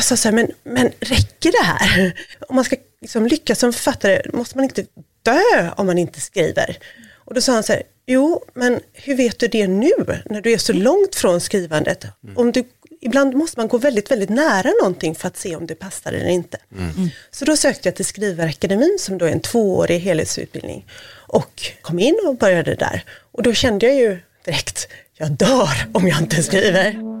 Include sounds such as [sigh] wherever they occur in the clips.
jag sa så här, men, men räcker det här? Om man ska liksom lyckas som författare, måste man inte dö om man inte skriver? Och då sa han så här, jo, men hur vet du det nu, när du är så långt från skrivandet? Om du, ibland måste man gå väldigt, väldigt nära någonting för att se om det passar eller inte. Så då sökte jag till Skrivarakademin, som då är en tvåårig helhetsutbildning, och kom in och började där. Och då kände jag ju direkt, jag dör om jag inte skriver.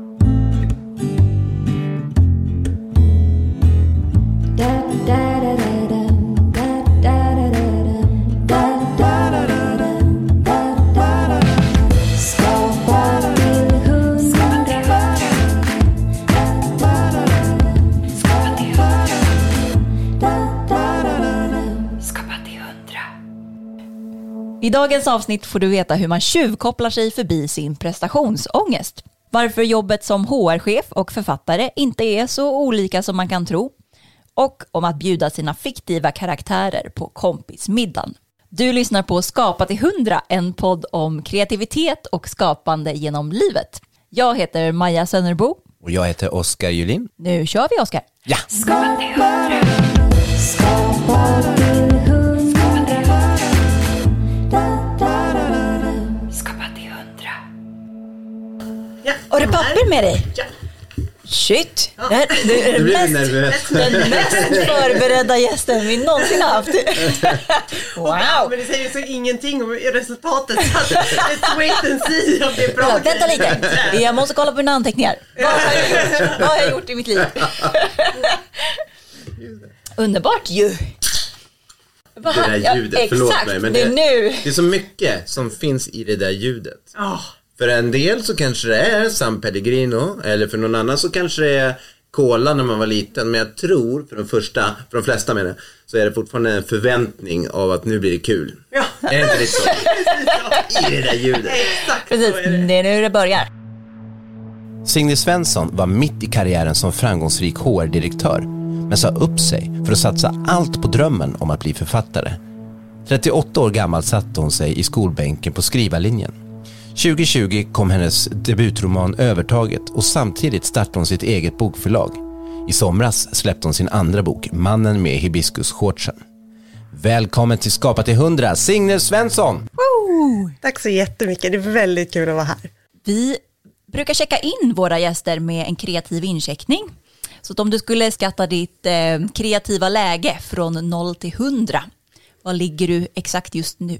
I dagens avsnitt får du veta hur man tjuvkopplar sig förbi sin prestationsångest. Varför jobbet som HR-chef och författare inte är så olika som man kan tro. Och om att bjuda sina fiktiva karaktärer på kompismiddagen. Du lyssnar på Skapa till 100, en podd om kreativitet och skapande genom livet. Jag heter Maja Sönnerbo. Och jag heter Oskar Julin. Nu kör vi Oskar. Ja! Har du papper med dig? Ja. Shit, det här det är den mest, nervös. den mest förberedda gästen vi någonsin har haft. [laughs] Ja, Wow! men det säger så ingenting om resultatet. Så let's wait and see om det är bra. Ja, vänta lite, jag måste kolla på mina anteckningar. Vad har jag gjort, Vad har jag gjort i mitt liv? [laughs] Underbart ju! Det där ja, ljudet, förlåt exakt, mig. Men det är nu. det är så mycket som finns i det där ljudet. Ja, För en del så kanske det är San Pellegrino eller för någon annan så kanske det är Cola när man var liten. Men jag tror, för de första, för de flesta menar så är det fortfarande en förväntning av att nu blir det kul. ja. Är det inte lite så? [laughs] I det där ljudet. exakt Precis, det. det är nu det börjar. Signe Svensson var mitt i karriären som framgångsrik HR-direktör men sa upp sig för att satsa allt på drömmen om att bli författare. 38 år gammal satte hon sig i skolbänken på skrivarlinjen. 2020 kom hennes debutroman Övertaget och samtidigt startade hon sitt eget bokförlag. I somras släppte hon sin andra bok Mannen med hibiskusshortsen. Välkommen till Skapa till 100, Signe Svensson! Tack så jättemycket, det är väldigt kul att vara här. Vi brukar checka in våra gäster med en kreativ incheckning. Så att om du skulle skatta ditt eh, kreativa läge från 0 till 100, vad ligger du exakt just nu?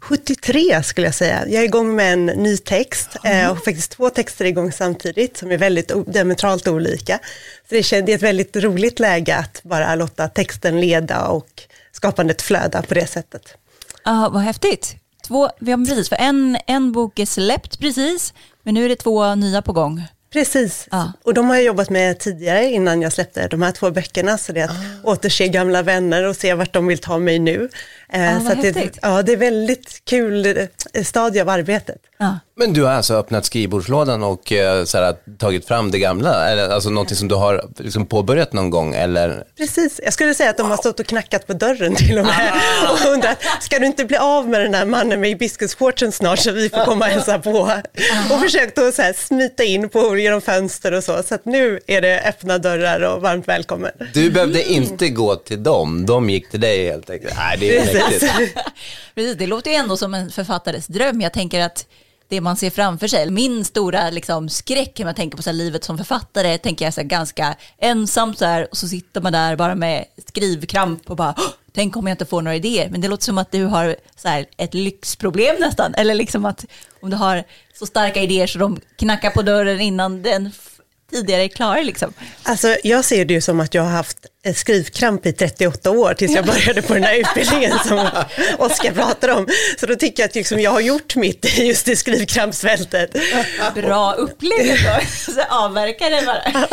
73 skulle jag säga. Jag är igång med en ny text eh, och faktiskt två texter igång samtidigt som är väldigt diametralt olika. Så det, är ett väldigt roligt läge att bara låta texten leda och skapandet flöda på det sättet. Ah, vad häftigt. Två, vi har precis, för en, en bok är släppt precis, men nu är det två nya på gång. Precis, Ja. och de har jag jobbat med tidigare innan jag släppte de här två böckerna. Så det är att återse gamla vänner och se vart de vill ta mig nu. Ah, så det, ja, det är väldigt kul eh, stadie av arbetet. Ja. Men du har alltså öppnat skrivbordslådan och eh, så här, tagit fram det gamla? Eller, alltså någonting som du har liksom, påbörjat någon gång? Eller? Precis, jag skulle säga att de har stått och knackat på dörren till och med och undrat, ska du inte bli av med den här mannen med hibiskusshortsen snart så vi får komma och hälsa på? Och försökt att så här smita in på genom fönster och så, så att nu är det öppna dörrar och varmt välkommen. Du behövde inte gå till dem, de gick till dig helt enkelt. Nej, det är mäktigt. [laughs] Precis, det låter ju ändå som en författares dröm. Jag tänker att det man ser framför sig, min stora liksom, skräck när jag tänker på så här, livet som författare, tänker jag så här, ganska ensamt så här, och så sitter man där bara med skrivkramp och bara, "Åh, tänk om jag inte får några idéer. Men det låter som att du har så här, ett lyxproblem nästan, eller liksom att om du har så starka idéer så de knackar på dörren innan den tidigare är klar liksom. Alltså, jag ser det ju som att jag har haft skrivkramp i 38 år tills jag började på den här utbildningen som Oskar pratar om. Så då tycker jag att liksom jag har gjort mitt i just det skrivkrampsfältet. Bra upplägg [laughs] då, så avverkar det bara.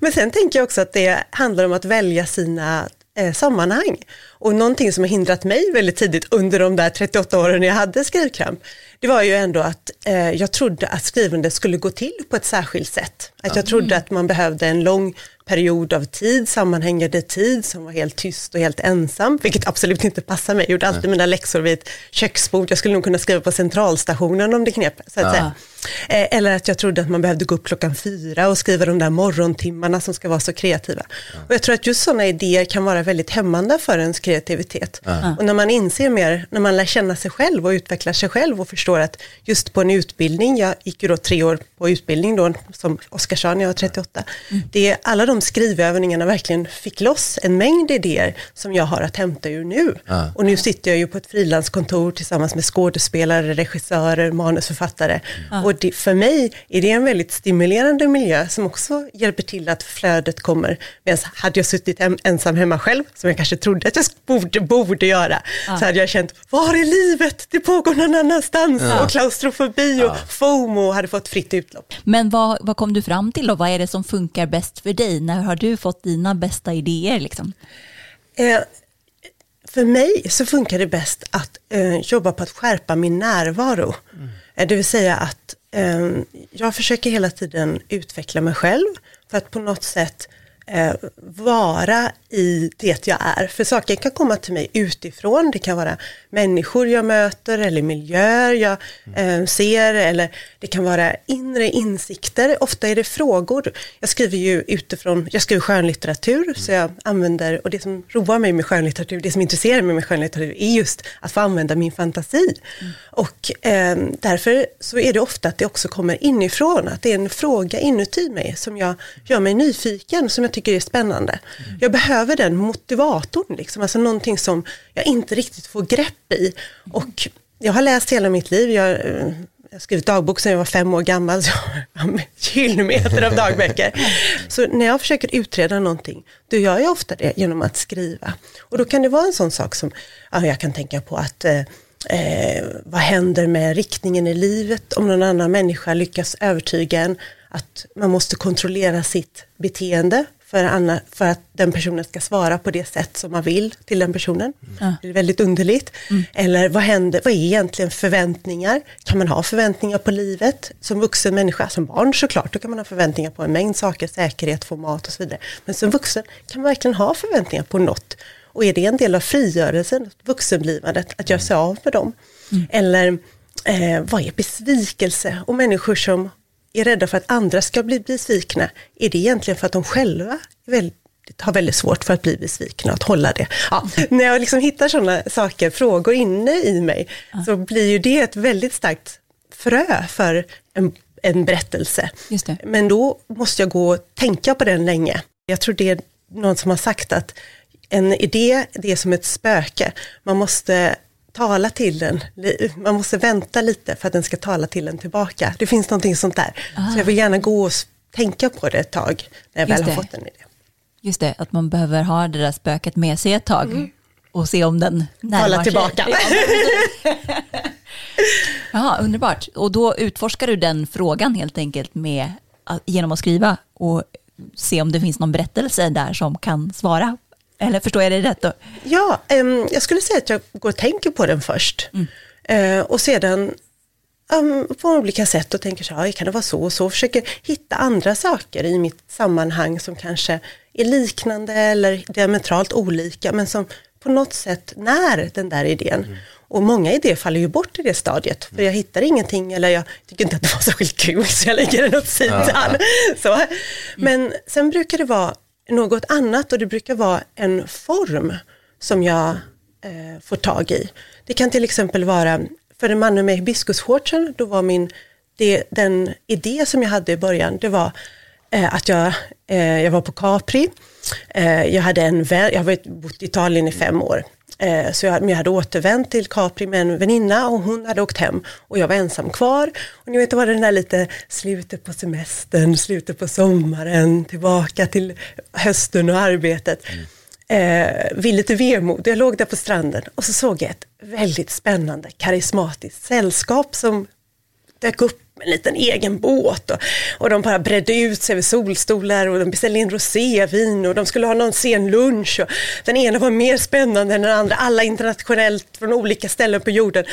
Men sen tänker jag också att det handlar om att välja sina eh, sammanhang. Och någonting som har hindrat mig väldigt tidigt under de där 38 åren jag hade skrivkramp, det var ju ändå att eh, jag trodde att skrivandet skulle gå till på ett särskilt sätt. Att jag trodde att man behövde en lång period av tid, sammanhängande tid som var helt tyst och helt ensam, vilket absolut inte passar mig. Jag gjorde alltid mina läxor vid ett köksbord, jag skulle nog kunna skriva på centralstationen om det knep. Så att säga. Eh, Eller att jag trodde att man behövde gå upp klockan fyra och skriva de där morgontimmarna som ska vara så kreativa. Och jag tror att just sådana idéer kan vara väldigt hämmande för ens kreativitet. Och när man inser mer, när man lär känna sig själv och utvecklar sig själv och förstår att just på en utbildning, jag gick ju då tre år på utbildning då som Oskarsson, jag var 38, det är alla de skrivövningarna verkligen fick loss en mängd idéer som jag har att hämta ur nu. Ja. Och nu sitter jag ju på ett frilanskontor tillsammans med skådespelare, regissörer, manusförfattare. Och det, för mig är det en väldigt stimulerande miljö som också hjälper till att flödet kommer. Medan hade jag suttit hem, ensam hemma själv, som jag kanske trodde att jag borde, borde göra, så hade jag känt, var är livet? Det pågår någon annanstans. Och klaustrofobi och FOMO hade fått fritt utlopp. Men vad, vad kom du fram till och vad är det som funkar bäst för dig? När har du fått dina bästa idéer? Liksom? Eh, för mig så funkar det bäst att eh, jobba på att skärpa min närvaro. Eh, det vill säga att Ehm, jag försöker hela tiden utveckla mig själv för att på något sätt eh, vara i det jag är. För saker kan komma till mig utifrån, det kan vara människor jag möter eller miljöer jag eh, ser eller det kan vara inre insikter. Ofta är det frågor. Jag skriver ju utifrån, jag skriver skönlitteratur så jag använder, och det som roar mig med skönlitteratur, det som intresserar mig med skönlitteratur är just att få använda min fantasi. Och eh, därför så är det ofta att det också kommer inifrån, att det är en fråga inuti mig som jag gör mig nyfiken, som jag tycker är spännande. Jag behöver den motivatorn, liksom, alltså någonting som jag inte riktigt får grepp i. Och jag har läst hela mitt liv, jag, eh, jag har skrivit dagbok sedan jag var fem år gammal, så jag har hyllmeter [laughs] av dagböcker. Så när jag försöker utreda någonting, då gör jag ofta det genom att skriva. Och då kan det vara en sån sak som, ja, jag kan tänka på att Eh, eh vad händer med riktningen i livet om någon annan människa lyckas övertyga en att man måste kontrollera sitt beteende för, anna, för att den personen ska svara på det sätt som man vill till den personen. Det är väldigt underligt. Eller vad händer, vad är egentligen förväntningar? Kan man ha förväntningar på livet som vuxen människa? Som barn såklart, då kan man ha förväntningar på en mängd saker, säkerhet, format och så vidare. Men som vuxen kan man verkligen ha förväntningar på något. Och är det en del av frigörelsen, vuxenblivandet, att göra sig av med dem? Eller eh, vad är besvikelse? Och människor som är rädda för att andra ska bli besvikna, är det egentligen för att de själva väldigt, har väldigt svårt för att bli besvikna och att hålla det. Ja, när jag liksom hittar sådana saker, frågor inne i mig, så blir ju det ett väldigt starkt frö för en, en berättelse. Just det. Men då måste jag gå och tänka på den länge. Jag tror det är någon som har sagt att en idé, det är som ett spöke. Man måste tala till den, man måste vänta lite för att den ska tala till en tillbaka. Det finns någonting sånt där. Så jag vill gärna gå och tänka på det ett tag när jag Just väl har det. fått en idé. Just det, att man behöver ha det där spöket med sig ett tag och se om den närmar Tala sig. tillbaka. Ja, precis. [laughs] Jaha, underbart. Och då utforskar du den frågan helt enkelt med, genom att skriva och se om det finns någon berättelse där som kan svara. Eller förstår jag det rätt då? Ja, ehm, jag skulle säga att jag går och tänker på den först. Eh, och sedan um, på olika sätt och tänker så här, "Aj, kan det vara så och så? Försöker hitta andra saker i mitt sammanhang som kanske är liknande eller diametralt olika, men som på något sätt när den där idén. Och många idéer faller ju bort i det stadiet, för jag hittar ingenting eller jag tycker inte att det var särskilt kul så jag lägger den åt sidan. [laughs] Så. Men sen brukar det vara något annat och det brukar vara en form som jag eh, får tag i. Det kan till exempel vara, för en man med hibiskusshortsen, då var min, det, den idé som jag hade i början, det var eh, att jag, eh, jag var på Capri, eh, jag hade en vän, jag har bott i Italien i fem år, så jag, men jag hade återvänt till Capri med en väninna och hon hade åkt hem och jag var ensam kvar. Och ni vet, det var den där lite slutet på semestern, slutet på sommaren, tillbaka till hösten och arbetet eh, vid lite vemod. Jag låg där på stranden och så såg jag ett väldigt spännande, karismatiskt sällskap som dök upp en liten egen båt och, och de bara bredde ut sig vid solstolar och de beställde in rosévin och de skulle ha någon sen lunch och den ena var mer spännande än den andra, alla internationellt från olika ställen på jorden.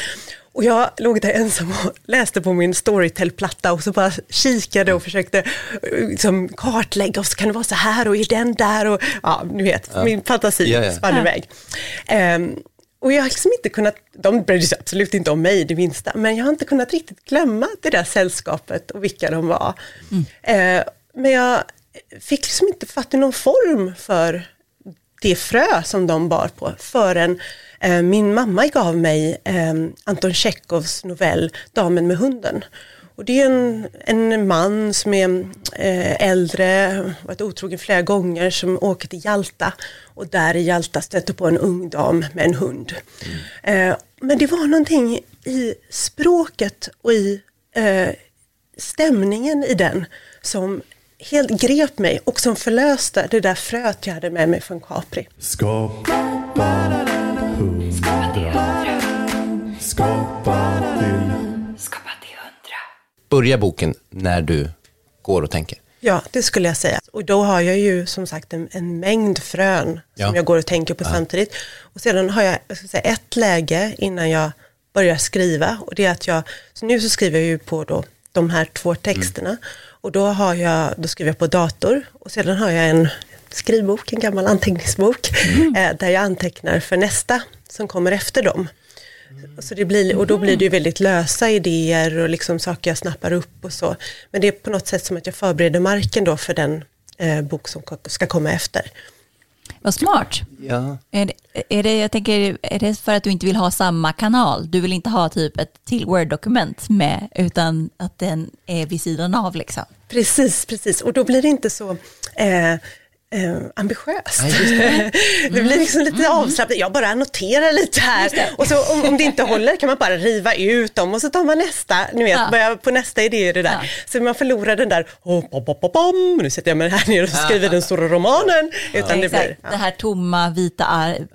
Och jag låg där ensam och läste på min Storytel-platta och så bara kikade och försökte liksom, kartlägga och så kan det vara så här och är den där och ja, ni vet, ja. min fantasi ja, ja. spann iväg. Um, och jag har liksom inte kunnat, de brydde sig absolut inte om mig det minsta, men jag har inte kunnat riktigt glömma det där sällskapet och vilka de var. Mm. Eh, men jag fick liksom inte fatt i någon form för det frö som de bar på förrän eh, min mamma gav mig eh, Anton Tjechovs novell Damen med hunden. Och det är en, en man som är eh, äldre, varit otrogen flera gånger, som åker till Jalta och där i Jalta stöter på en ung dam med en hund. Mm. Eh, men det var någonting i språket och i eh, stämningen i den som helt grep mig och som förlöste det där fröet jag hade med mig från Capri. Skapa Börjar boken när du går och tänker? Ja, det skulle jag säga. Och då har jag ju som sagt en, en mängd frön ja. som jag går och tänker på ja. samtidigt. Och sedan har jag, jag säga, ett läge innan jag börjar skriva och det är att jag, så nu så skriver jag ju på då de här två texterna mm. och då har jag, då skriver jag på dator och sedan har jag en skrivbok, en gammal anteckningsbok, mm. eh, där jag antecknar för nästa som kommer efter dem. Så det blir, och då blir det ju väldigt lösa idéer och liksom saker jag snappar upp och så. Men det är på något sätt som att jag förbereder marken då för den eh, bok som ska komma efter. Vad smart. Ja. Är, det, är, det, jag tänker, är det för att du inte vill ha samma kanal? Du vill inte ha typ ett till Word-dokument med, utan att den är vid sidan av liksom? Precis, precis. Och då blir det inte så eh, eh, ambitiöst. Ja, det. [laughs] det. blir liksom lite mm. avslappnat. Jag bara noterar lite här och så om, om, det inte håller kan man bara riva ut dem och så tar man nästa, ni vet, ja. börja på nästa idé det där. Ja. Så man förlorar den där, oh, pop, pop, pop, nu sätter jag mig här nere och skriver den stora romanen. Utan det, blir, det här tomma vita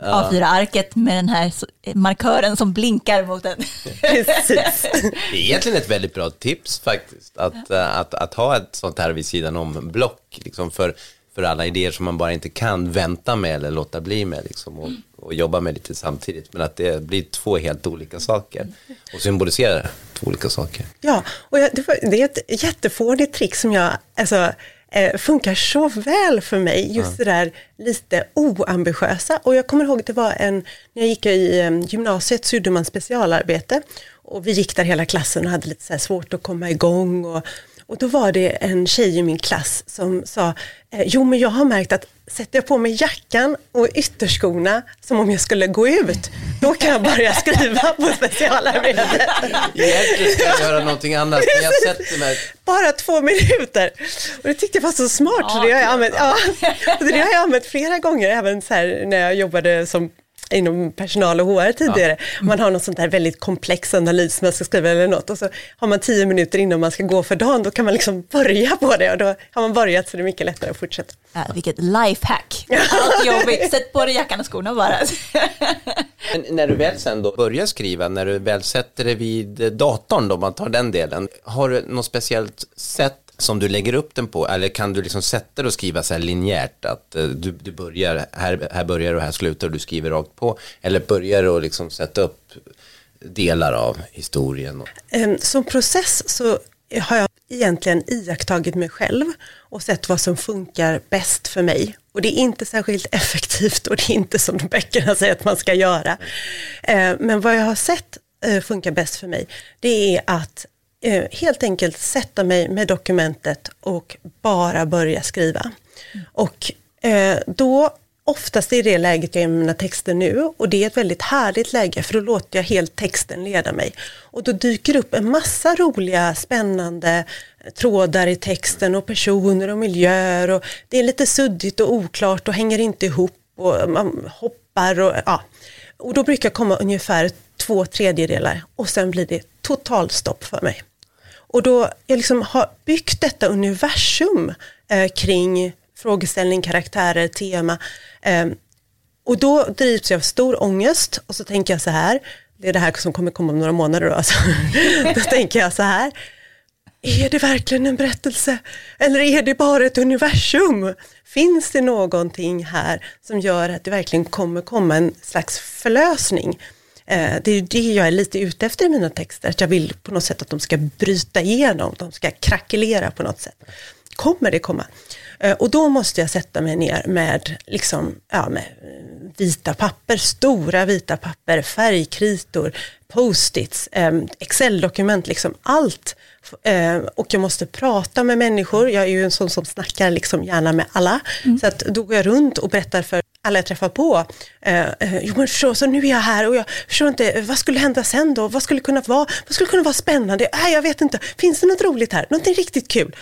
A4-arket med den här markören som blinkar mot en. Precis. [laughs] Det är egentligen ett väldigt bra tips faktiskt, att, att, att, att ha ett sånt här vid sidan om block. Liksom för för alla idéer som man bara inte kan vänta med eller låta bli med liksom, och, och jobba med lite samtidigt. Men att det blir två helt olika saker och symboliserar två olika saker. Ja, och jag, det, var, det, är ett jättefånigt trick som jag, alltså, eh, funkar så väl för mig, just ja. det där lite oambitiösa. Och jag kommer ihåg att det var en, när jag gick i eh, gymnasiet så gjorde man specialarbete och vi gick där hela klassen och hade lite så svårt att komma igång och och då var det en tjej i min klass som sa, eh, jo men jag har märkt att sätter jag på mig jackan och ytterskorna som om jag skulle gå ut, då kan jag börja skriva på specialarbetet. Egentligen ska jag göra någonting annat, men jag sätter mig. Bara två minuter. Och det tyckte jag var så smart, ja, så det har jag använt, ja, det har jag använt flera gånger, även så här när jag jobbade som inom personal och HR tidigare. Ja. Man har något sånt där väldigt komplex analys man ska skriva eller något och så har man tio minuter innan man ska gå för dagen, då kan man liksom börja på det och då har man börjat så det är mycket lättare att fortsätta. Ja, vilket lifehack. Allt jobbigt, sätt på dig jackan och skorna bara. Men när du väl sen då börjar skriva, när du väl sätter dig vid datorn då, man tar den delen, har du något speciellt sätt som du lägger upp den på? Eller kan du liksom sätta dig och skriva så här linjärt? Att eh, du, du börjar, här, här börjar och här slutar och du skriver rakt på? Eller börjar du liksom sätta upp delar av historien? Ehm, som process så har jag egentligen iakttagit mig själv och sett vad som funkar bäst för mig. Och det är inte särskilt effektivt och det är inte som böckerna säger att man ska göra. Ehm, men vad jag har sett eh, funkar bäst för mig, det är att eh, helt enkelt sätta mig med dokumentet och bara börja skriva. Mm. Och eh, då oftast i det läget jag är med mina texter nu och det är ett väldigt härligt läge för då låter jag helt texten leda mig. Och då dyker upp en massa roliga, spännande eh, trådar i texten och personer och miljöer och det är lite suddigt och oklart och hänger inte ihop och man hoppar och ja. Och då brukar komma ungefär två tredjedelar och sen blir det totalstopp för mig. Och då jag liksom har byggt detta universum eh, kring frågeställning, karaktärer, tema. Eh, och då drivs jag av stor ångest och så tänker jag så här, det är det här som kommer komma om några månader då, alltså. [laughs] då tänker jag så här, är det verkligen en berättelse? Eller är det bara ett universum? Finns det någonting här som gör att det verkligen kommer komma en slags förlösning? Eh, det är ju det jag är lite ute efter i mina texter, att jag vill på något sätt att de ska bryta igenom, de ska krackelera på något sätt. Kommer det komma? Eh, och då måste jag sätta mig ner med, liksom, ja, med vita papper, stora vita papper, färgkritor, post-its, eh, Excel-dokument, liksom allt. Och jag måste prata med människor, jag är ju en sån som snackar liksom gärna med alla. Mm. Så att då går jag runt och berättar för alla jag träffar på. Eh, eh jo men förstå, så nu är jag här och jag förstår inte, vad skulle hända sen då? Vad skulle kunna vara, vad skulle kunna vara spännande? Äh, jag vet inte, finns det något roligt här? Någonting riktigt kul?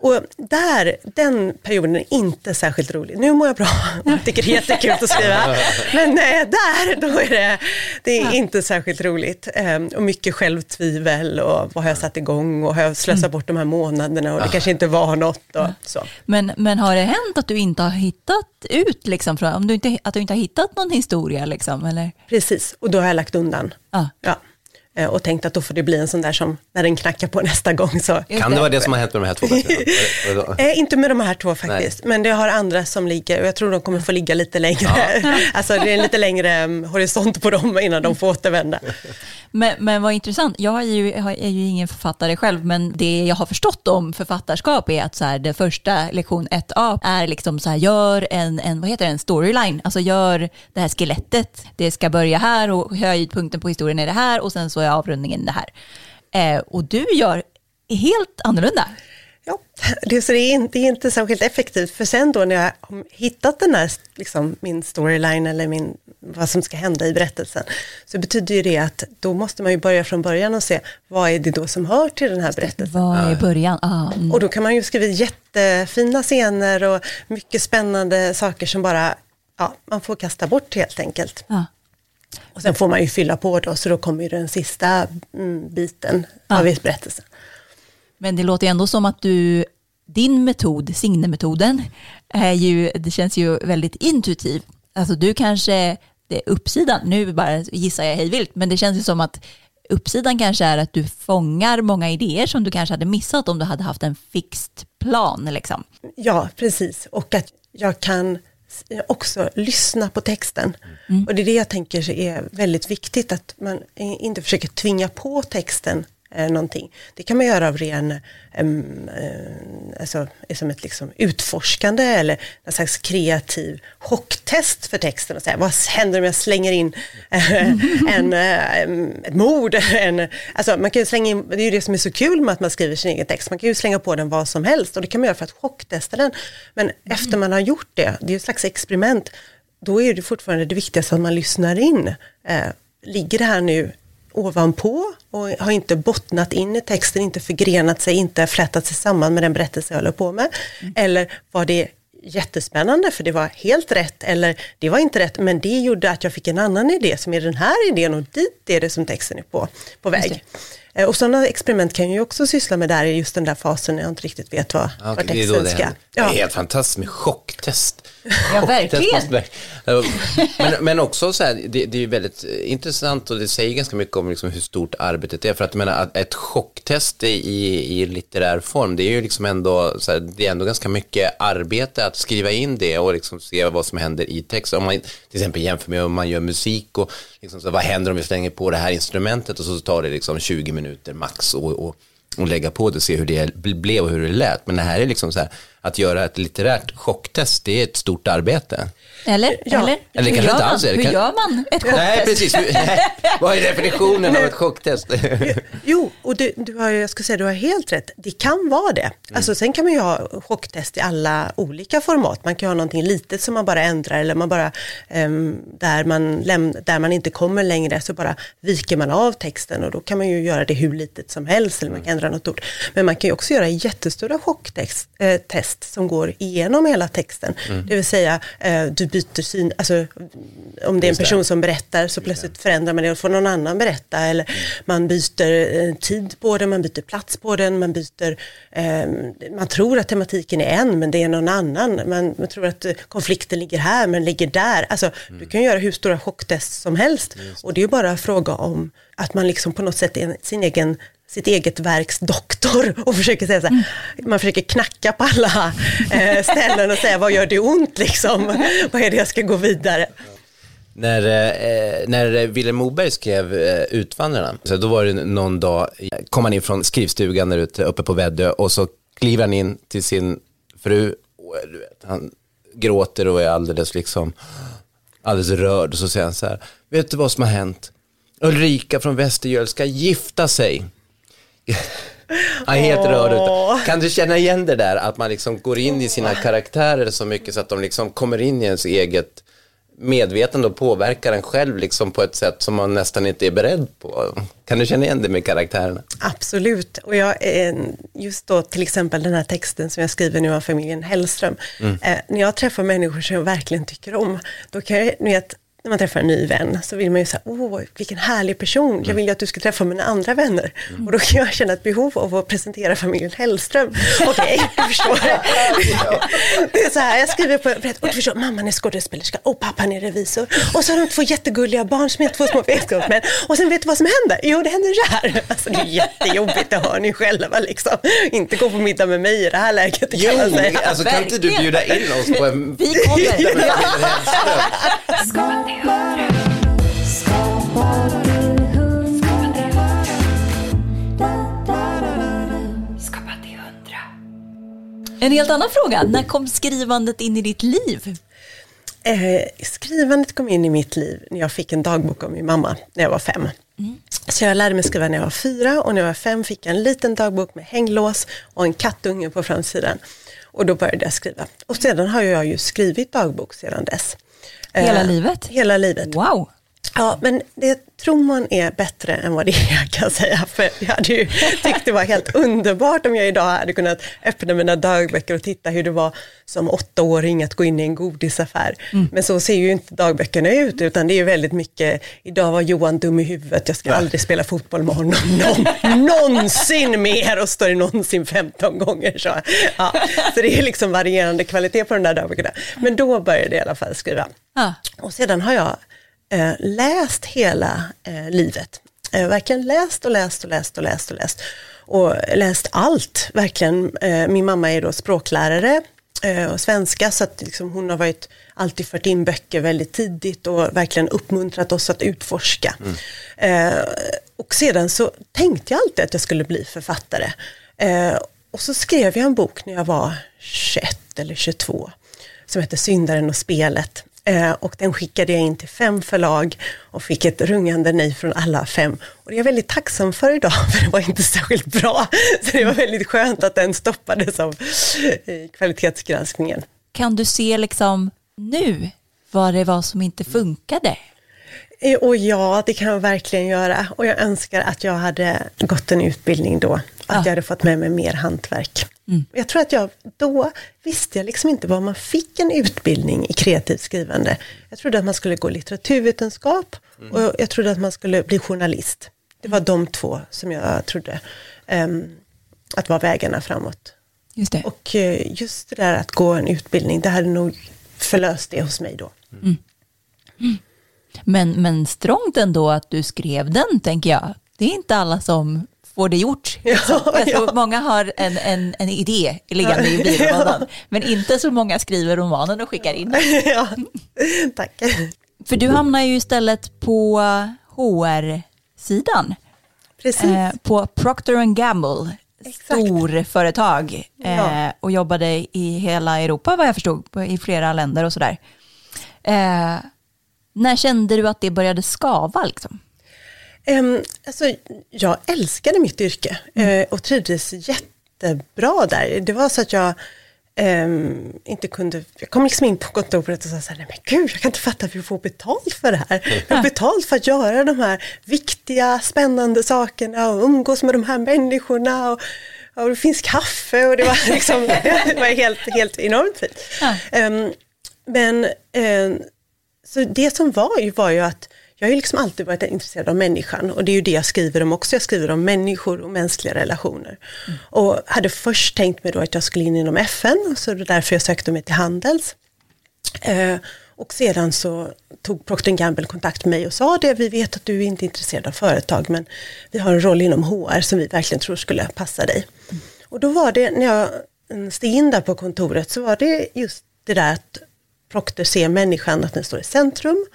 Och där, den perioden är inte särskilt rolig. Nu mår jag bra [laughs] och tycker det är jättekul att skriva. Men eh, där, då är det, det är inte särskilt roligt. Ehm, och mycket självtvivel och vad har jag satt igång och har jag slösat bort de här månaderna och det kanske inte var något. Och så. Men, men har det hänt att du inte har hittat ut, liksom, om du inte, att du inte har hittat någon historia? Liksom, eller? Precis, och då har jag lagt undan. Ah. Ja. Eh, och tänkt att då får det bli en sån där som när den knackar på [laughs] nästa gång. Så. Kan det vara det som har hänt med de här två böckerna? [laughs] eh, inte med de här två faktiskt, Nej. men det har andra som ligger och jag tror de kommer få ligga lite längre. Ja. [laughs] alltså det är en lite längre um, horisont på dem innan de får återvända. Men, men vad intressant, jag är ju, är ju ingen författare själv, men det jag har förstått om författarskap är att så här, det första lektion 1A är liksom så här, gör en, en, vad heter det, en storyline, alltså gör det här skelettet, det ska börja här och höjdpunkten på historien är det här och sen så är avrundningen det här. Eh, och du gör helt annorlunda. Ja, det, så det, är inte, det är inte särskilt effektivt, för sen då när jag har hittat den här, liksom, min storyline eller min, vad som ska hända i berättelsen, så betyder ju det att då måste man ju börja från början och se, vad är det då som hör till den här berättelsen? Vad är början? Ah, mm. Och då kan man ju skriva jättefina scener och mycket spännande saker som bara, ja, man får kasta bort helt enkelt. Ah. Och sen får man ju fylla på då, så då kommer ju den sista mm, biten ah. av berättelsen. Men det låter ändå som att du, din metod, Signe-metoden, är ju, det känns ju väldigt intuitiv. Alltså du kanske, det är uppsidan, nu bara gissar jag hejvilt, men det känns ju som att uppsidan kanske är att du fångar många idéer som du kanske hade missat om du hade haft en fixt plan. Liksom. Ja, precis. Och att jag kan också lyssna på texten. Mm. Och det är det jag tänker är väldigt viktigt, att man inte försöker tvinga på texten eh, någonting. Det kan man göra av ren, eh, alltså, som ett liksom utforskande eller en slags kreativ chocktest för texten. Och säga, vad händer om jag slänger in eh, en, ett mord? [laughs] En, alltså, man kan slänga in, det är ju det som är så kul med att man skriver sin egen text. Man kan ju slänga på den vad som helst och det kan man göra för att chocktesta den. Men mm. efter man har gjort det, det är ett slags experiment, då är det fortfarande det viktigaste att man lyssnar in. Eh, ligger det här nu ovanpå och har inte bottnat in i texten, inte förgrenat sig, inte flätat sig samman med den berättelse jag håller på med. Mm. Eller var det jättespännande för det var helt rätt eller det var inte rätt men det gjorde att jag fick en annan idé som är den här idén och dit är det som texten är på, på väg. Eh, och sådana experiment kan jag ju också syssla med där i just den där fasen när jag inte riktigt vet vad, ja, vad texten ska. Det är helt fantastiskt med chocktest. Ja, [laughs] verkligen. men, men också så här, det, det är ju väldigt intressant och det säger ganska mycket om liksom hur stort arbetet är. För att menar, ett chocktest i, i litterär form, det är ju liksom ändå, så här, det är ändå ganska mycket arbete att skriva in det och liksom se vad som händer i text. Om man till exempel jämför med om man gör musik och liksom så, vad händer om vi slänger på det här instrumentet och så tar det liksom 20 minuter max och, och, och lägga på det och se hur det blev och hur det lät. Men det här är liksom så här, att göra ett litterärt chocktest, det är ett stort arbete. Eller? Ja. Eller, Eller hur, gör man? hur gör man ett chocktest? Nej, precis. [laughs] Vad är definitionen av ett chocktest? [laughs] jo, och du, du, har, jag ska säga, du har helt rätt. Det kan vara det. Mm. Alltså, sen kan man ju ha chocktest i alla olika format. Man kan ha någonting litet som man bara ändrar eller man bara, um, där, man läm- där man inte kommer längre så bara viker man av texten och då kan man ju göra det hur litet som helst eller man kan ändra något ord. Men man kan ju också göra jättestora chocktest eh, som går igenom hela texten. Mm. Det vill säga, eh, du byter syn, alltså om det är en person som berättar så plötsligt förändrar man det och får någon annan berätta. Eller mm. man byter eh, tid på den, man byter plats på den, man byter, eh, man tror att tematiken är en men det är någon annan. Man, man tror att konflikten ligger här men ligger där. Alltså, mm. Du kan göra hur stora chocktest som helst och det är bara fråga om att man liksom på något sätt är sin egen sitt eget verks doktor och försöker säga så här, man försöker knacka på alla eh, ställen och säga vad gör det ont liksom, vad är det jag ska gå vidare. När, eh, när Vilhelm Moberg skrev eh, Utvandrarna, så då var det någon dag, kom han in från skrivstugan där ute uppe på Väddö och så kliver han in till sin fru och du vet, han gråter och är alldeles liksom alldeles rörd och så säger han så här, vet du vad som har hänt? Ulrika från Västergöl ska gifta sig. Han är helt rörd ut. Kan du känna igen det där att man liksom går in i sina karaktärer så mycket så att de liksom kommer in i ens eget medvetande och påverkar en själv liksom på ett sätt som man nästan inte är beredd på. Kan du känna igen det med karaktärerna? Absolut, och jag, eh, just då till exempel den här texten som jag skriver nu om familjen Hellström. Eh, när jag träffar människor som jag verkligen tycker om, då kan jag, ni vet, när man träffar en ny vän så vill man ju säga, åh vilken härlig person, jag vill ju att du ska träffa mina andra vänner. Och då kan jag känna ett behov av att presentera familjen Hellström. [laughs] Okej, du förstår. [laughs] Det är så här, jag skriver på, berätt, och du förstår, mamman är skådespelerska och pappan är revisor. Och så har de två jättegulliga barn som är två små vetenskapsmän. Och sen vet du vad som händer? Jo, det händer så här. Alltså det är jättejobbigt, det hör ni själva liksom. Inte gå på middag med mig i det här läget, det kan säga. alltså kan inte du bjuda in oss på en... Vi kommer. En helt annan fråga. När kom skrivandet in i ditt liv? Eh, skrivandet kom in i mitt liv när jag fick en dagbok av min mamma när jag var fem. Så jag lärde mig skriva när jag var fyra och när jag var fem fick jag en liten dagbok med hänglås och en kattunge på framsidan. Och då började jag skriva. Och sedan har jag ju skrivit dagbok sedan dess. Hela Eh, livet? Hela livet. Wow. Ja, men det tror man är bättre än vad det är [laughs] kan jag säga. För jag hade ju tyckt det var helt underbart om jag idag hade kunnat öppna mina dagböcker och titta hur det var som åttaåring att gå in i en godisaffär. Men så ser ju inte dagböckerna ut, utan det är ju väldigt mycket, idag var Johan dum i huvudet, jag ska aldrig spela fotboll med honom [laughs] någon, någonsin mer och står det någonsin 15 gånger. Så, ja. så det är liksom varierande kvalitet på de där dagböckerna. Men då började jag i alla fall skriva. Ja. Och sedan har jag läst hela eh, livet. Eh, verkligen läst och läst och läst och läst och läst. Och läst allt, verkligen. Eh, min mamma är då språklärare eh, och svenska så att liksom, hon har varit, alltid fört in böcker väldigt tidigt och verkligen uppmuntrat oss att utforska. Eh, och sedan så tänkte jag alltid att jag skulle bli författare. Eh, och så skrev jag en bok när jag var 21 eller 22 som heter Syndaren och spelet. Eh, och den skickade jag in till fem förlag och fick ett rungande nej från alla fem. Och det är jag väldigt tacksam för idag, [laughs] för det var inte särskilt bra. Så det var väldigt skönt att den stoppades av eh, kvalitetsgranskningen. Kan du se liksom nu vad det var som inte funkade? Eh, Och ja, det kan jag verkligen göra. Och jag önskar att jag hade gått en utbildning då. Att Ja. jag hade fått med mig mer hantverk. Jag tror att jag, då visste jag liksom inte vad man fick en utbildning i kreativt skrivande. Jag trodde att man skulle gå litteraturvetenskap och jag trodde att man skulle bli journalist. Det var de två som jag trodde ehm, att var vägarna framåt. Just det. Och eh, just det där att gå en utbildning, det hade nog förlöst det hos mig då. Men, men strångt ändå att du skrev den, tänker jag. Det är inte alla som får det gjort. Liksom. Ja, ja. Många har en, en, en idé liggande i byrålådan, [laughs] men inte så många skriver romanen och skickar in [laughs] ja, tack. För du hamnar ju istället på HR-sidan, Precis. eh, på Procter Gamble, storföretag, eh, Ja. och jobbade i hela Europa vad jag förstod, i flera länder och sådär. Eh, när kände du att det började skava? Liksom? Um, alltså, jag älskade mitt yrke eh, och trivdes jättebra där. Det var så att jag ehm, inte kunde, jag kom liksom in på kontoret och sa så här, nej men gud, jag kan inte fatta att vi får betalt för det här. [laughs] Jag har betalt för att göra de här viktiga, spännande sakerna och umgås med de här människorna. Och, och det finns kaffe och det var, [laughs] liksom, det var helt, helt enormt fint. Ja. Ehm, men ehm, så det som var ju var ju att jag har ju liksom alltid varit intresserad av människan och det är ju det jag skriver om också. Jag skriver om människor och mänskliga relationer. Och hade först tänkt mig då att jag skulle in inom FN, så det är därför jag sökte mig till Handels. Eh, Och sedan så tog Procter Gamble kontakt med mig och sa det, vi vet att du inte är intresserad av företag men vi har en roll inom HR som vi verkligen tror skulle passa dig. Och då var det, när jag steg in där på kontoret så var det just det där att Procter ser människan, att den står i centrum.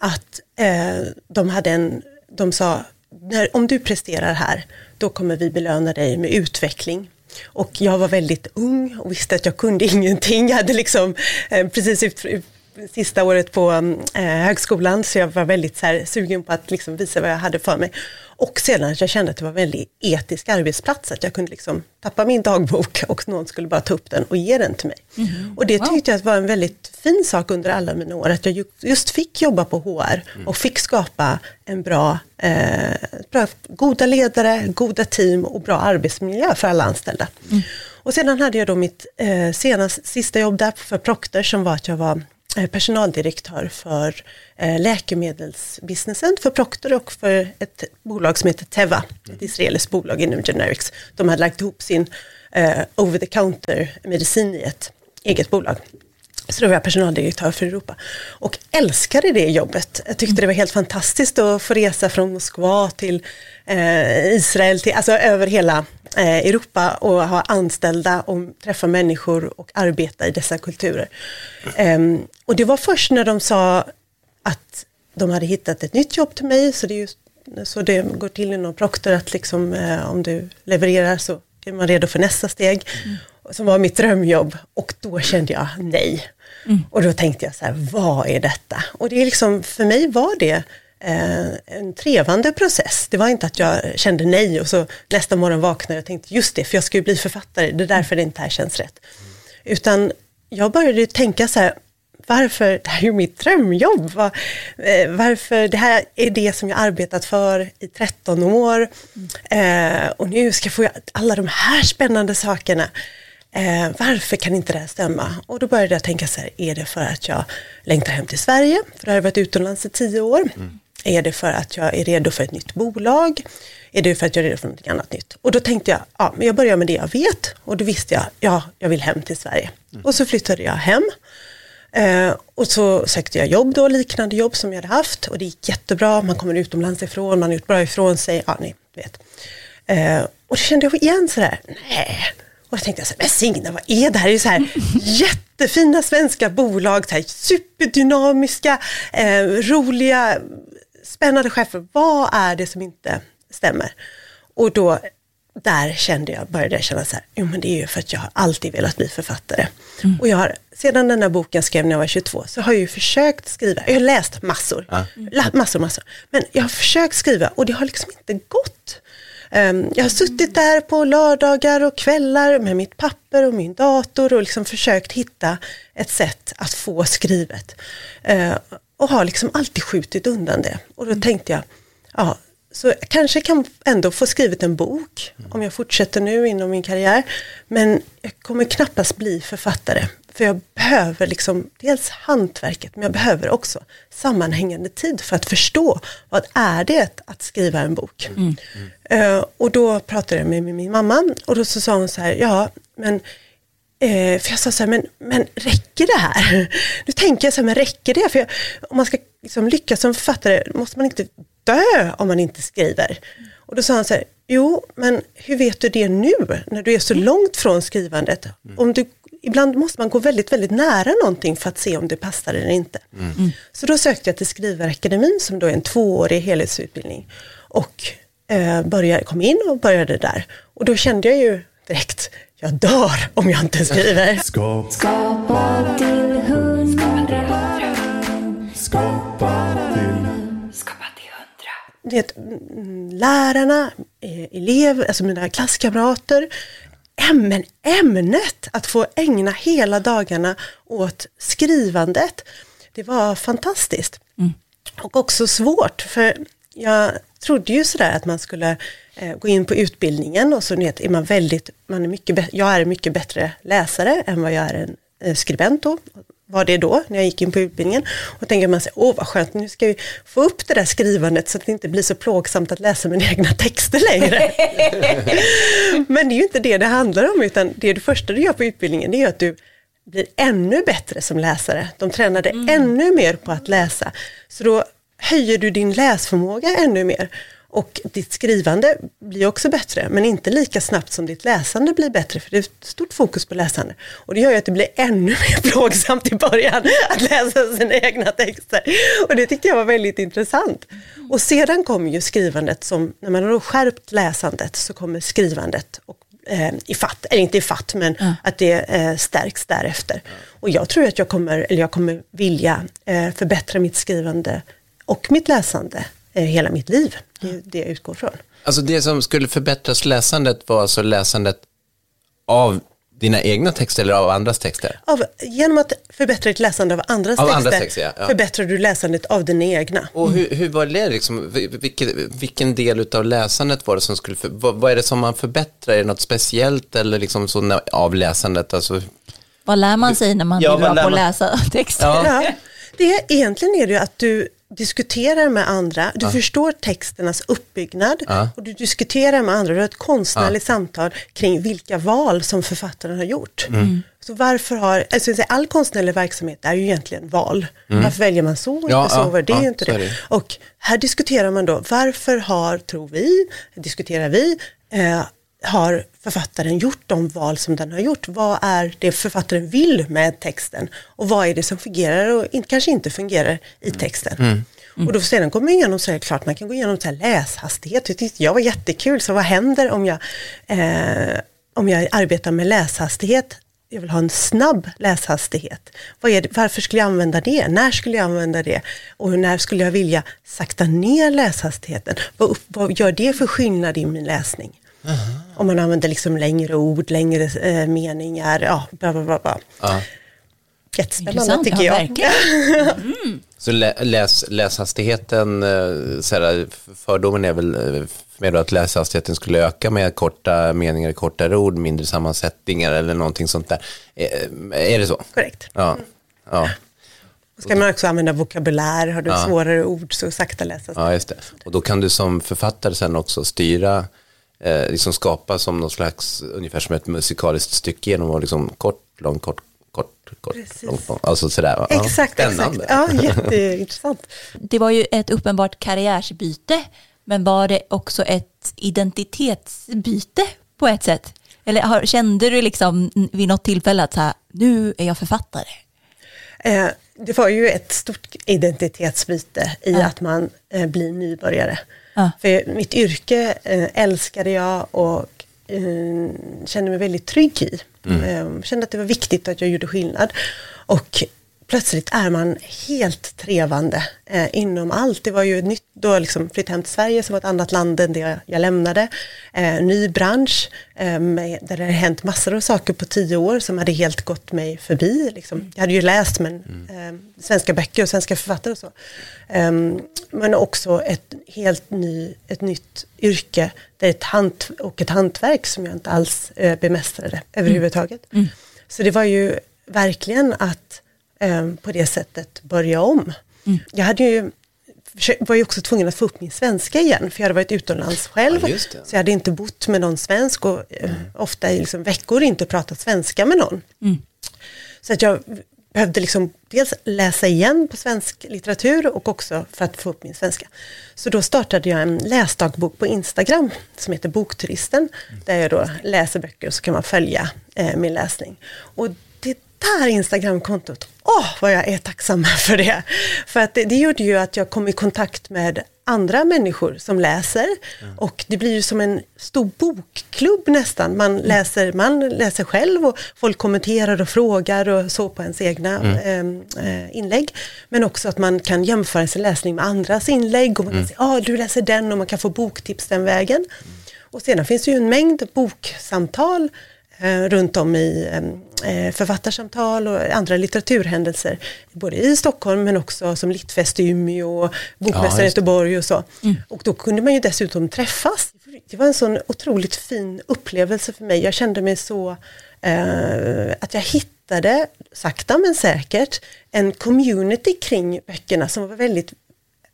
Att eh, de hade en, de sa, när, om du presterar här, då kommer vi belöna dig med utveckling. Och jag var väldigt ung och visste att jag kunde [laughs] ingenting. Jag hade liksom eh, precis ut, sista året på mm, eh, högskolan så jag var väldigt så här, sugen på att liksom visa vad jag hade för mig. Och sedan att jag kände att det var en väldigt etisk arbetsplats, att jag kunde liksom tappa min dagbok [laughs] och någon skulle bara ta upp den och ge den till mig. Mm. Och det tyckte jag var en väldigt fin sak under alla mina år, att jag just fick jobba på HR och fick skapa en bra, eh, bra goda ledare, goda team och bra arbetsmiljö för alla anställda. Mm. Och sedan hade jag då mitt eh, senaste, sista jobb där för Procter som var att jag var personaldirektör för eh, läkemedelsbusinessen för Procter och för ett bolag som heter Teva, ett israeliskt bolag inom generics. De hade lagt ihop sin eh, over the counter medicin i ett eget bolag. Så då var jag personaldirektör för Europa och älskade det jobbet. Jag tyckte det var helt fantastiskt att få resa från Moskva till eh, Israel, till, alltså över hela eh, Europa och ha anställda och träffa människor och arbeta i dessa kulturer. Um, och det var först när de sa att de hade hittat ett nytt jobb till mig, så det, just, så det går till inom Procter att liksom, eh, om du levererar så är man redo för nästa steg. Mm. Som var mitt drömjobb och då kände jag nej. Mm. Och då tänkte jag så här, vad är detta? Och det är liksom, för mig var det eh, en trevande process. Det var inte att jag kände nej och så nästa morgon vaknade och tänkte just det, för jag ska ju bli författare, det är därför det inte här känns rätt. Utan jag började tänka så här, varför, det här är ju mitt drömjobb, var, eh, varför, det här är det som jag arbetat för i 13 år eh, och nu ska jag få alla de här spännande sakerna. Eh, varför kan inte det här stämma? Och då började jag tänka så här, är det för att jag längtar hem till Sverige? För jag har varit utomlands i tio år. Mm. Är det för att jag är redo för ett nytt bolag? Är det för att jag är redo för något annat nytt? Och då tänkte jag, ja, men jag börjar med det jag vet. Och då visste jag, ja, jag vill hem till Sverige. Mm. Och så flyttade jag hem. Eh, och så sökte jag jobb då, liknande jobb som jag hade haft. Och det gick jättebra, man kommer utomlands ifrån, man har gjort bra ifrån sig. Ja, ni vet. Eh, och då kände jag igen sådär, nej, och då tänkte jag så här, men Signe, vad är det här? Det är så här [laughs] jättefina svenska bolag, så här, superdynamiska, eh, roliga, spännande chefer. Vad är det som inte stämmer? Och då, där kände jag, började jag känna så här, jo men det är ju för att jag har alltid velat bli författare. Mm. Och jag har, sedan den här boken skrev när jag var 22, så har jag ju försökt skriva, jag har läst massor, mm. massor, massor. Men jag har försökt skriva och det har liksom inte gått. Ehm, jag har suttit där på lördagar och kvällar med mitt papper och min dator och liksom försökt hitta ett sätt att få skrivet. Ehm, och har liksom alltid skjutit undan det. Och då tänkte jag, ja, så jag kanske kan ändå få skrivit en bok om jag fortsätter nu inom min karriär. Men jag kommer knappast bli författare. För jag behöver liksom dels hantverket men jag behöver också sammanhängande tid för att förstå vad är det att skriva en bok. Mm. Uh, och då pratade jag med, min mamma och då så sa hon så här, ja men uh, för jag sa så här, men, men räcker det här? [laughs] Nu tänker jag så här, men räcker det? För jag, om man ska liksom lyckas som författare måste man inte dö om man inte skriver. Och då sa han så här, jo men hur vet du det nu när du är så långt från skrivandet? Om du ibland måste man gå väldigt, väldigt nära någonting för att se om det passar eller inte. Mm. Så då sökte jag till Skrivarakademin som då är en tvåårig helhetsutbildning. Och eh, började, kom in och började där. Och då kände jag ju direkt, jag dör om jag inte skriver. [laughs] Skapa, Skapa till hundra. Skapa till Skapa till hundra. Det, mm, lärarna, eh, elever, alltså mina klasskamrater, ämnen, ämnet att få ägna hela dagarna åt skrivandet. Det var fantastiskt. Mm. Och också svårt, för jag trodde ju sådär att man skulle eh, gå in på utbildningen och så är man väldigt, man är mycket, jag är mycket bättre läsare än vad jag är en eh, skribent då, var det då när jag gick in på utbildningen. Och tänker man sig, åh vad skönt, nu ska vi få upp det där skrivandet så att det inte blir så plågsamt att läsa mina [laughs] egna texter längre. [laughs] Men det är ju inte det det handlar om, utan det, det första du gör på utbildningen det är att du blir ännu bättre som läsare. De tränade ännu mer på att läsa. Så då höjer du din läsförmåga ännu mer. Och ditt skrivande blir också bättre, men inte lika snabbt som ditt läsande blir bättre, för det är ett stort fokus på läsande. Och det gör ju att det blir ännu mer [laughs] plågsamt i början att läsa sina egna texter. Och det tyckte jag var väldigt intressant. Och sedan kommer ju skrivandet som, när man har skärpt läsandet så kommer skrivandet och eh, i fatt, eller inte i fatt, men att det eh, stärks därefter. Och jag tror att jag kommer, eller jag kommer vilja eh, förbättra mitt skrivande och mitt läsande hela mitt liv. Det är det jag utgår från. Alltså det som skulle förbättras läsandet var alltså läsandet av dina egna texter eller av andras texter? Av, genom att förbättra ditt läsande av andras Av texter, andras texter, ja, ja. förbättrar du läsandet av dina egna. Och hur, hur var det liksom, vilken, vilken del av läsandet var det som skulle, för, vad, vad är det som man förbättrar? Är det något speciellt eller liksom så när- av läsandet? Alltså, Vad lär man sig när man Ja, vad bra lär på att läsa [laughs] texter? Ja. Ja, det, egentligen är det ju att du diskuterar med andra, du förstår texternas uppbyggnad Ja. och du diskuterar med andra, du har ett konstnärligt samtal kring vilka val som författaren har gjort. Mm. Så varför har, alltså jag säger, all konstnärlig verksamhet är ju egentligen val. Varför väljer man så och Mm. Ja, inte så? ja, det är ja, ju inte det. det. Och här diskuterar man då, varför har, tror vi, diskuterar vi, eh, har författaren gjort de val som den har gjort? Vad är det författaren vill med texten? Och vad är det som fungerar och in, kanske inte fungerar i texten? Och då sedan kommer man igenom så är det klart, man kan gå igenom så här läshastighet. Det tyckte jag var jättekul, så vad händer om jag, eh, om jag arbetar med läshastighet? Jag vill ha en snabb läshastighet. Det, varför skulle jag använda det? När skulle jag använda det? Och när skulle jag vilja sakta ner läshastigheten? Vad, vad gör det för skillnad i min läsning? Om man använder liksom längre ord, längre eh, meningar, ja, bla bla bla. bla. ja. Jättespännande Intressant, tycker ja, jag. verkligen. [laughs] Så lä, läs, läshastigheten, eh, så här, fördomen är väl eh, med att läshastigheten skulle öka med korta meningar, kortare ord, mindre sammansättningar eller någonting sånt där. Eh, Är det så? Korrekt. Ja. ja. Ska man också använda vokabulär, har du svårare ord så sakta läsas. Ja, just det. Och då kan du som författare sen också styra, eh, liksom skapa som någon slags, ungefär som ett musikaliskt stycke genom att liksom kort, lång, kort, kort, kort, Precis. lång, lång. Alltså sådär. va? Ja, Exakt, spännande. exakt. Ja, jätteintressant. [laughs] Det var ju ett uppenbart karriärsbyte, men var det också ett identitetsbyte på ett sätt? Eller har, kände du liksom vid något tillfälle att så här, nu är jag författare? Eh, det var ju ett stort identitetsbyte i att man eh, blir nybörjare. Ja. För mitt yrke eh, älskade jag och eh, kände mig väldigt trygg i. Eh, kände att det var viktigt att jag gjorde skillnad. Och plötsligt är man helt trevande eh, inom allt. Det var ju nytt, då liksom flyttade hem till Sverige som var ett annat land än det jag lämnade. Eh, ny bransch eh, med, där det hade hänt massor av saker på tio år som hade helt gått mig förbi. Liksom. Jag hade ju läst men, eh, svenska böcker och svenska författare och så. Ehm, men också ett helt ny, ett nytt yrke där ett hant och ett hantverk som jag inte alls eh, bemästrade överhuvudtaget. Så det var ju verkligen att på det sättet börja om. Jag hade ju, var ju också tvungen att få upp min svenska igen, för jag hade varit utomlands själv. Ja, så jag hade inte bott med någon svensk och eh, ofta i liksom veckor inte pratat svenska med någon. Så att jag behövde liksom dels läsa igen på svensk litteratur och också för att få upp min svenska. Så då startade jag en läsdagbok på Instagram som heter Bokturisten. Där jag då läser böcker och så kan man följa eh, min läsning. Och där Instagramkontot, åh vad jag är tacksam [laughs] för det. För att det, det gjorde ju att jag kom i kontakt med andra människor som läser och det blir ju som en stor bokklubb nästan. Man läser, man läser själv och folk kommenterar och frågar och så på ens egna eh, eh, inlägg. Men också att man kan jämföra sin läsning med andras inlägg och man kan säga, ah, du läser den och man kan få boktips den vägen. Och sedan finns det ju en mängd boksamtal runt om i eh, författarsamtal och andra litteraturhändelser. Både i Stockholm men också som Littfest i Umeå och Ja, Bokmässan i det. Göteborg och så. Och då kunde man ju dessutom träffas. Det var en sån otroligt fin upplevelse för mig. Jag kände mig så eh, att jag hittade, sakta men säkert, en community kring böckerna som var väldigt eh,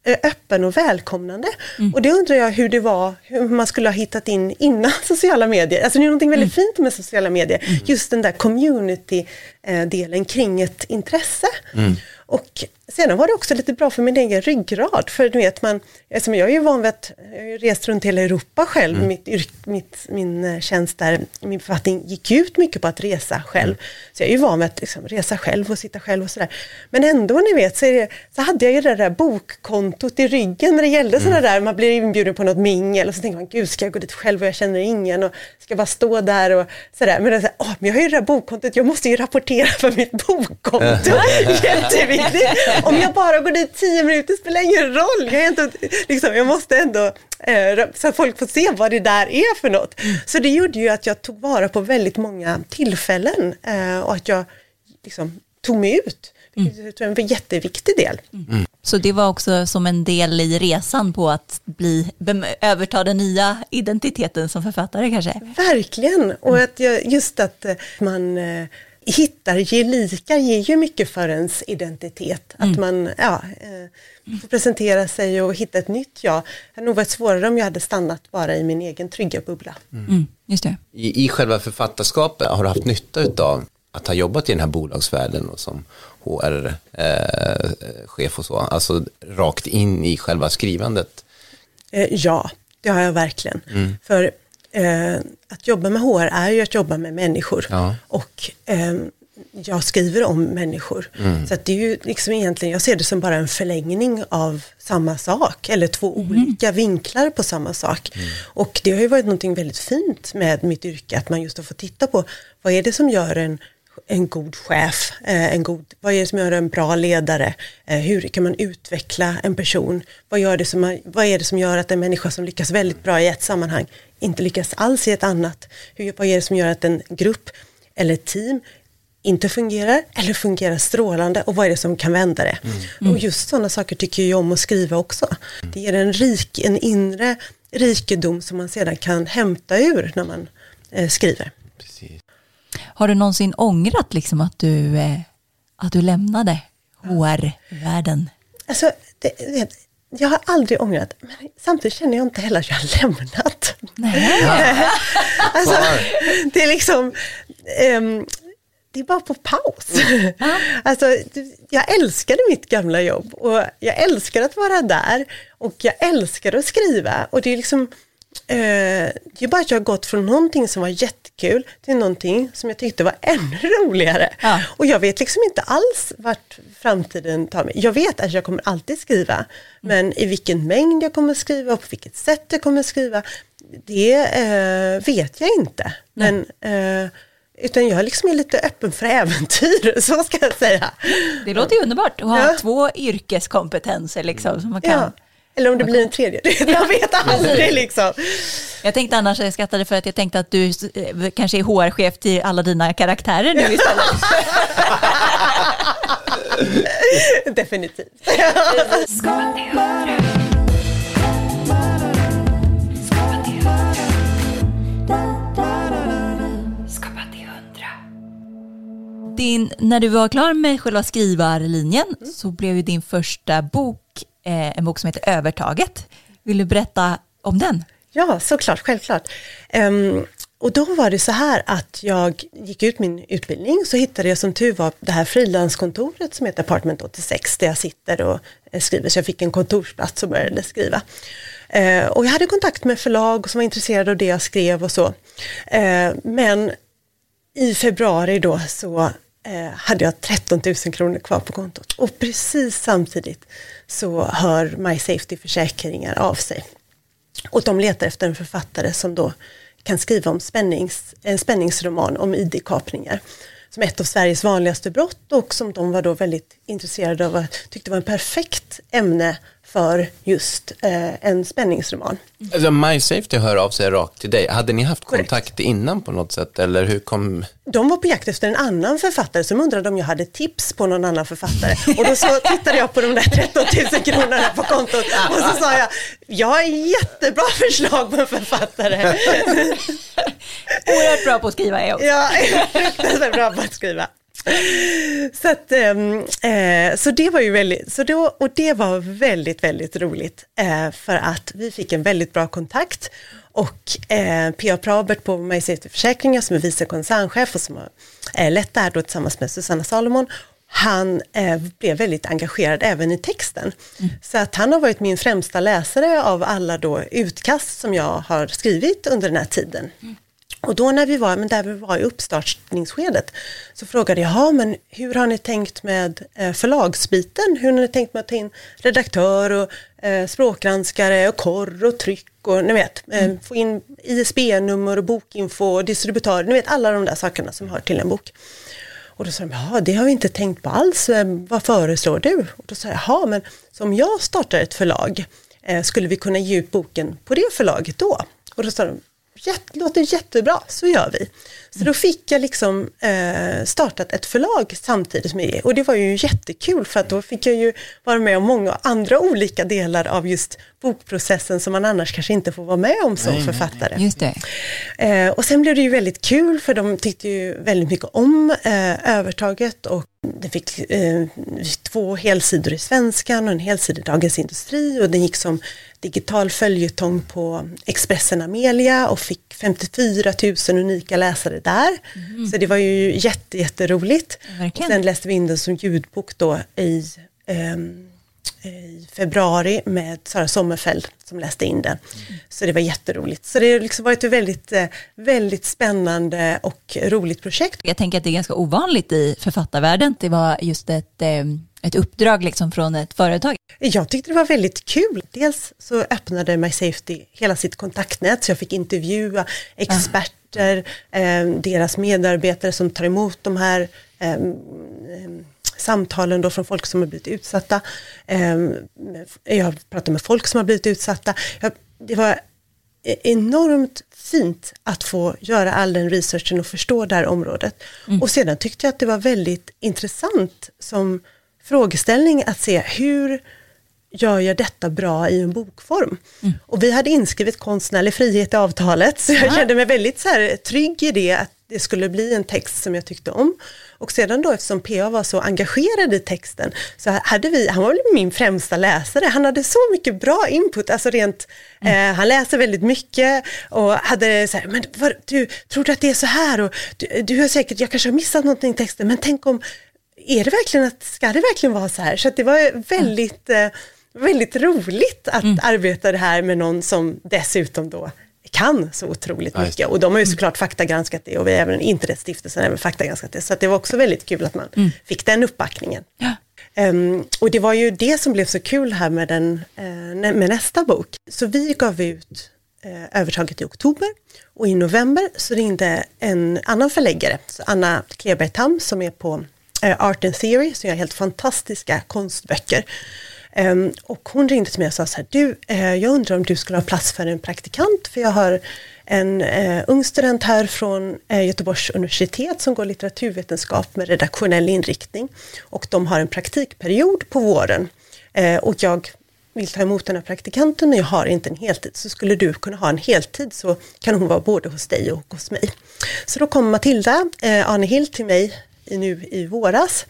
öppen och välkomnande. Mm. Och det undrar jag hur det var, hur man skulle ha hittat in innan [laughs] sociala medier. Alltså det är någonting väldigt Mm. fint med sociala medier, just den där community-delen kring ett intresse. Och sedan var det också lite bra för min egen ryggrad, för du vet man, alltså jag är ju van vid att, jag har ju rest runt hela Europa själv, mitt, yrk, mitt, min eh, tjänst där, min författning gick ut mycket på att resa själv. Så jag är ju van vid att liksom, resa själv och sitta själv och sådär. Men ändå ni vet så, det, så hade jag ju det där bokkontot i ryggen när det gällde sådana där, man blir inbjuden på något mingel och så tänker man, gud ska jag gå dit själv och jag känner ingen och ska bara stå där och sådär. Men, så åh, men jag har ju det där bokkontot, jag måste ju rapportera för mitt bokkonto. [laughs] Jätteviktigt. Om jag bara går dit tio minuter spelar ingen roll. Jag, är inte, liksom, jag måste ändå, eh, så att folk får se vad det där är för något. Så det gjorde ju att jag tog vara på väldigt många tillfällen eh, och att jag liksom, tog mig ut. Jag tror är en jätteviktig del. Så det var också som en del i resan på att bli, överta den nya identiteten som författare kanske? Verkligen, och att jag, just att eh, man eh, hittar gelikar ger ju mycket för ens identitet. Att man ja, eh, får presentera sig och hitta ett nytt jag. Det hade nog varit svårare om jag hade stannat bara i min egen trygga bubbla. Mm, just det. I, I själva författarskapet, har du haft nytta av att ha jobbat i den här bolagsvärlden och som HR-chef och så, alltså rakt in i själva skrivandet? Eh, ja, det har jag verkligen. För eh, att jobba med HR är ju att jobba med människor. Ja. Och eh, jag skriver om människor. Så att det är ju liksom egentligen, jag ser det som bara en förlängning av samma sak. Eller två olika vinklar på samma sak. Och det har ju varit någonting väldigt fint med mitt yrke. Att man just har fått titta på vad är det som gör en en god chef, eh, en god, vad är det som gör en bra ledare, eh, hur kan man utveckla en person, vad, gör det som, vad är det som gör att en människa som lyckas väldigt bra i ett sammanhang inte lyckas alls i ett annat, hur, vad är det som gör att en grupp eller ett team inte fungerar eller fungerar strålande och vad är det som kan vända det. Och just sådana saker tycker jag om att skriva också. Det ger en, rik, en inre rikedom som man sedan kan hämta ur när man eh, skriver. Har du någonsin ångrat liksom att du, eh, att du lämnade HR-världen? Alltså, det, det, jag har aldrig ångrat, men samtidigt känner jag inte heller att jag har lämnat. Nej. [laughs] alltså, Kvar. det är liksom, ehm, det är bara på paus. alltså, det- jag älskade mitt gamla jobb och jag älskar att vara där och jag älskar att skriva och det är liksom Eh, det är bara att jag har gått från någonting som var jättekul till någonting som jag tyckte var ännu [laughs] roligare. Ja. Och jag vet liksom inte alls vart framtiden tar mig. Jag vet att jag kommer alltid skriva, men i vilken mängd jag kommer skriva och på vilket sätt jag kommer skriva, det eh, vet jag inte. Men, eh, utan jag liksom är lite öppen för äventyr, [laughs] så ska jag säga. Det låter ju underbart att ha Ja. två yrkeskompetenser liksom. Som man kan. Ja. Eller om det blir en tredje, [laughs] jag vet aldrig liksom. Jag tänkte annars, jag skrattade för att jag tänkte att du eh, kanske är HR-chef till alla dina karaktärer nu istället. [laughs] Definitivt. Din, när du var klar med själva skrivarlinjen så blev ju din första bok Eh, en bok som heter Övertaget. Vill du berätta om den? Ja, såklart, självklart. Um, och då var det så här att jag gick ut min utbildning så hittade jag som tur var det här frilanskontoret som heter Apartment 86 där jag sitter och eh, skriver. Så jag fick en kontorsplats och började skriva. Eh, och jag hade kontakt med förlag som var intresserade av det jag skrev och så. Eh, men i februari då så eh, hade jag 13 000 kronor kvar på kontot. Och precis samtidigt så hör My Safety Försäkringar av sig. Och de letar efter en författare som då kan skriva om spännings, en spänningsroman om ID-kapningar. Som ett av Sveriges vanligaste brott och som de var då väldigt intresserade av och tyckte var en perfekt ämne för just eh, en spänningsroman. Alltså, My Safety hör av sig rakt till dig. Hade ni haft kontakt innan på något sätt eller hur kom... De var på jakt efter en annan författare som undrade om jag hade tips på någon annan författare. Och då så tittade jag på de där 13 000 kronorna på kontot och så sa jag, jag har jättebra förslag på en författare. [laughs] Oerhört bra på att skriva är jag också. [laughs] Fruktansvärt bra på att skriva. Så, att, ehm, eh, så det var ju väldigt, så då, och det var väldigt, väldigt roligt eh, för att vi fick en väldigt bra kontakt och eh, P.A. Probert på Majesty Försäkringar som är vice koncernchef och som har eh, lett det här då tillsammans med Susanna Salomon han eh, blev väldigt engagerad även i texten. Så att han har varit min främsta läsare av alla då utkast som jag har skrivit under den här tiden. Och då när vi var, men där vi var i uppstartningsskedet, så frågade jag, "Ja, men hur har ni tänkt med eh, förlagsbiten? Hur har ni tänkt med att ta in redaktör och eh, språkgranskare och korr och tryck och ni vet, eh, få in ISBN-nummer och bokinfo och distributör, ni vet alla de där sakerna som hör till en bok. Och då sa de, ja det har vi inte tänkt på alls, vad föreslår du? Och då sa jag, jaha men som jag startar ett förlag, eh, skulle vi kunna ge ut boken på det förlaget då? Och då sa de, Jätte, låter jättebra, så gör vi. Så då fick jag liksom eh, startat ett förlag samtidigt med det och det var ju jättekul för att då fick jag ju vara med om många andra olika delar av just bokprocessen som man annars kanske inte får vara med om som författare. Just det. Eh, och sen blev det ju väldigt kul för de tyckte ju väldigt mycket om eh, övertaget och det fick eh, två helsidor i Svenskan och en helsida i Dagens Industri och den gick som digital följetong på Expressen Amelia och fick 54 000 unika läsare där. Så det var ju jätte, jätteroligt. Verkligen. Sen läste vi in den som ljudbok då i ehm, i februari med Sara Sommerfeld som läste in den. Så det var jätteroligt. Så det har liksom varit ett väldigt, eh, väldigt spännande och roligt projekt. Jag tänker att det är ganska ovanligt i författarvärlden. Det var just ett, eh, ett uppdrag liksom från ett företag. Jag tyckte det var väldigt kul. Dels så öppnade My Safety hela sitt kontaktnät så jag fick intervjua experter, eh, deras medarbetare som tar emot de här eh, eh, samtalen då från folk som har blivit utsatta. Jag pratar med folk som har blivit utsatta. Det var e- enormt fint att få göra all den researchen och förstå det här området. Och sedan tyckte jag att det var väldigt intressant som frågeställning att se hur gör jag detta bra i en bokform? Och vi hade inskrivet konstnärlig frihet i avtalet, så jag kände mig väldigt så här, trygg i det, att det skulle bli en text som jag tyckte om. Och sedan då eftersom PA var så engagerad i texten, så hade vi, han var väl min främsta läsare, han hade så mycket bra input, alltså rent, eh, han läser väldigt mycket och hade så här, men vad, du, tror du att det är så här? Och du, du har säkert, jag kanske har missat någonting i texten, men tänk om, är det verkligen att, ska det verkligen vara så här? Så det var väldigt, eh, väldigt roligt att arbeta det här med någon som dessutom då kan så otroligt Ja, mycket. Och de har ju såklart faktagranskat det och vi även Internetstiftelsen har även faktagranskat det. Så att det var också väldigt kul att man fick den uppbackningen. Ja. Ehm, och det var ju det som blev så kul här med, den, nä- med nästa bok. Så vi gav ut eh, övertaget i oktober och i november så ringde en annan förläggare, så Anna Kleberg Tam som är på eh, Art and Theory, som gör helt fantastiska konstböcker. Ehm, och hon ringde till mig och sa så här, du, eh, jag undrar om du skulle ha plats för en praktikant, för jag har en eh, ung student här från eh, Göteborgs universitet som går litteraturvetenskap med redaktionell inriktning. Och de har en praktikperiod på våren. Och jag vill ta emot den här praktikanten och jag har inte en heltid. Så skulle du kunna ha en heltid så kan hon vara både hos dig och hos mig. Så då kom Matilda eh, Arnehild till mig i, nu i våras.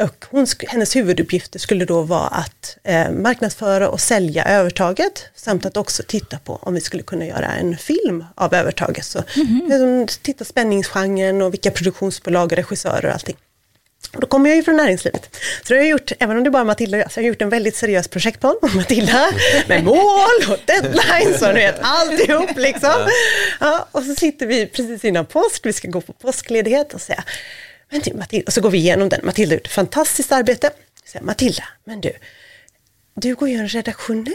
Och hon, hennes huvuduppgifter skulle då vara att eh, marknadsföra och sälja övertaget samt att också titta på om vi skulle kunna göra en film av övertaget. Så eh, titta spänningsgenren och vilka produktionsbolag och regissörer och allting. Och då kommer jag ju från näringslivet. Så det har jag gjort, även om det bara är Matilda och jag, så har jag gjort en väldigt seriös projektplan om [laughs] Matilda med mål och deadlines och du vet alltihop liksom. Ja, och så sitter vi precis innan påsk, vi ska gå på påskledighet och säga, men du Matilda, och så går vi igenom den. Matilda har gjort ett fantastiskt arbete. Säger, Matilda, men du, du går ju en redaktionell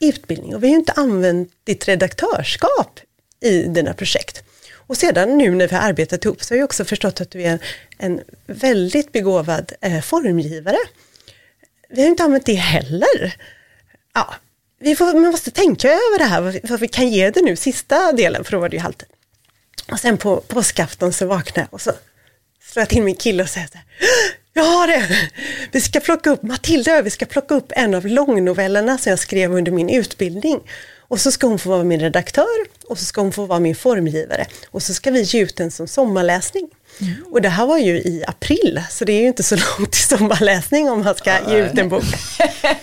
utbildning och vi har ju inte använt ditt redaktörskap i dina projekt. Och sedan nu när vi har arbetat ihop så har jag också förstått att du är en, väldigt begåvad eh, formgivare. Vi har inte använt det heller. Ja, vi, får, vi måste tänka över det här, vad vi, vad vi kan ge det nu, sista delen, för då var det ju halvtid. Och sen på påskafton så vaknade jag och så slår jag till min kille och säger så här, jag har det! Vi ska plocka upp, Matilda vi ska plocka upp en av långnovellerna som jag skrev under min utbildning. Och så ska hon få vara min redaktör och så ska hon få vara min formgivare. Och så ska vi ge ut den som sommarläsning. Och det här var ju i april, så det är ju inte så [laughs] långt till sommarläsning om man ska ge ut en bok.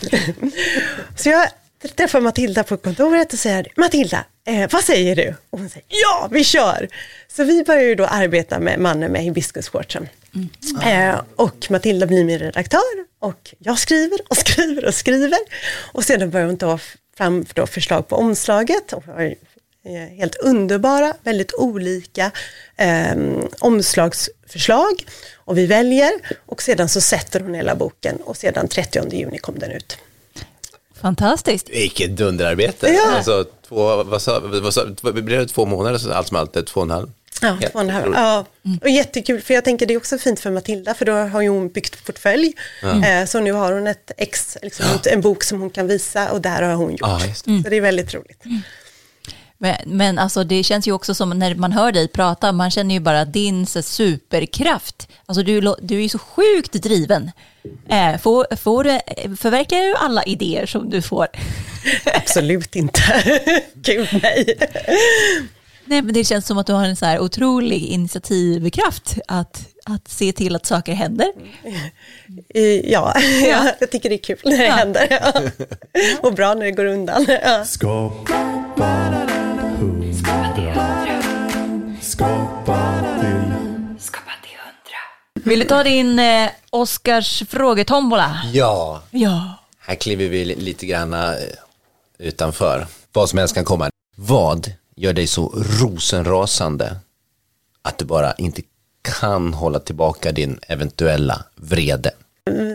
[laughs] så jag träffar Matilda på kontoret och säger, Matilda, eh, vad säger du? Och hon säger, ja, vi kör! Så vi börjar ju då arbeta med mannen med hibiskusquartsen. Eh, och Matilda blir min redaktör och jag skriver och [laughs] skriver och skriver. Och sedan börjar hon ta fram då förslag på omslaget. Och har eh, helt underbara, väldigt olika eh, omslagsförslag. Och vi väljer och sedan så sätter hon hela boken och sedan 30 juni kom den ut. Fantastiskt. Vilket dunderarbete. Ja. Alltså, två, vad sa, vad sa, blev det två månader, så allt som allt, två och en halv? Ja, Helt två och en halv. ja. Och jättekul, för jag tänker det är också fint för Matilda, för då har ju hon byggt portfölj. Eh, så nu har hon ett ex, liksom, en bok som hon kan visa och där har hon gjort. Ja, just det. Så det är väldigt roligt. Men, men alltså det känns ju också som när man hör dig prata, man känner ju bara din så, superkraft. Alltså du, du är ju så sjukt driven. Eh, får, får, du- förverkligar du alla idéer som du får? [laughs] Absolut inte. [laughs] Gud nej. Nej, men det känns som att du har en så här otrolig initiativkraft att, att se till att saker händer. Eh, Ja, ja, [laughs] jag tycker det är kul när det Ja. händer. Ja. Och bra när det går undan. Ja. Skapa Vill du ta din eh, Oscars frågetombola? Ja, Ja. här kliver vi li- lite grann eh, utanför. Vad som helst kan komma. Vad gör dig så rosenrasande att du bara inte kan hålla tillbaka din eventuella vrede?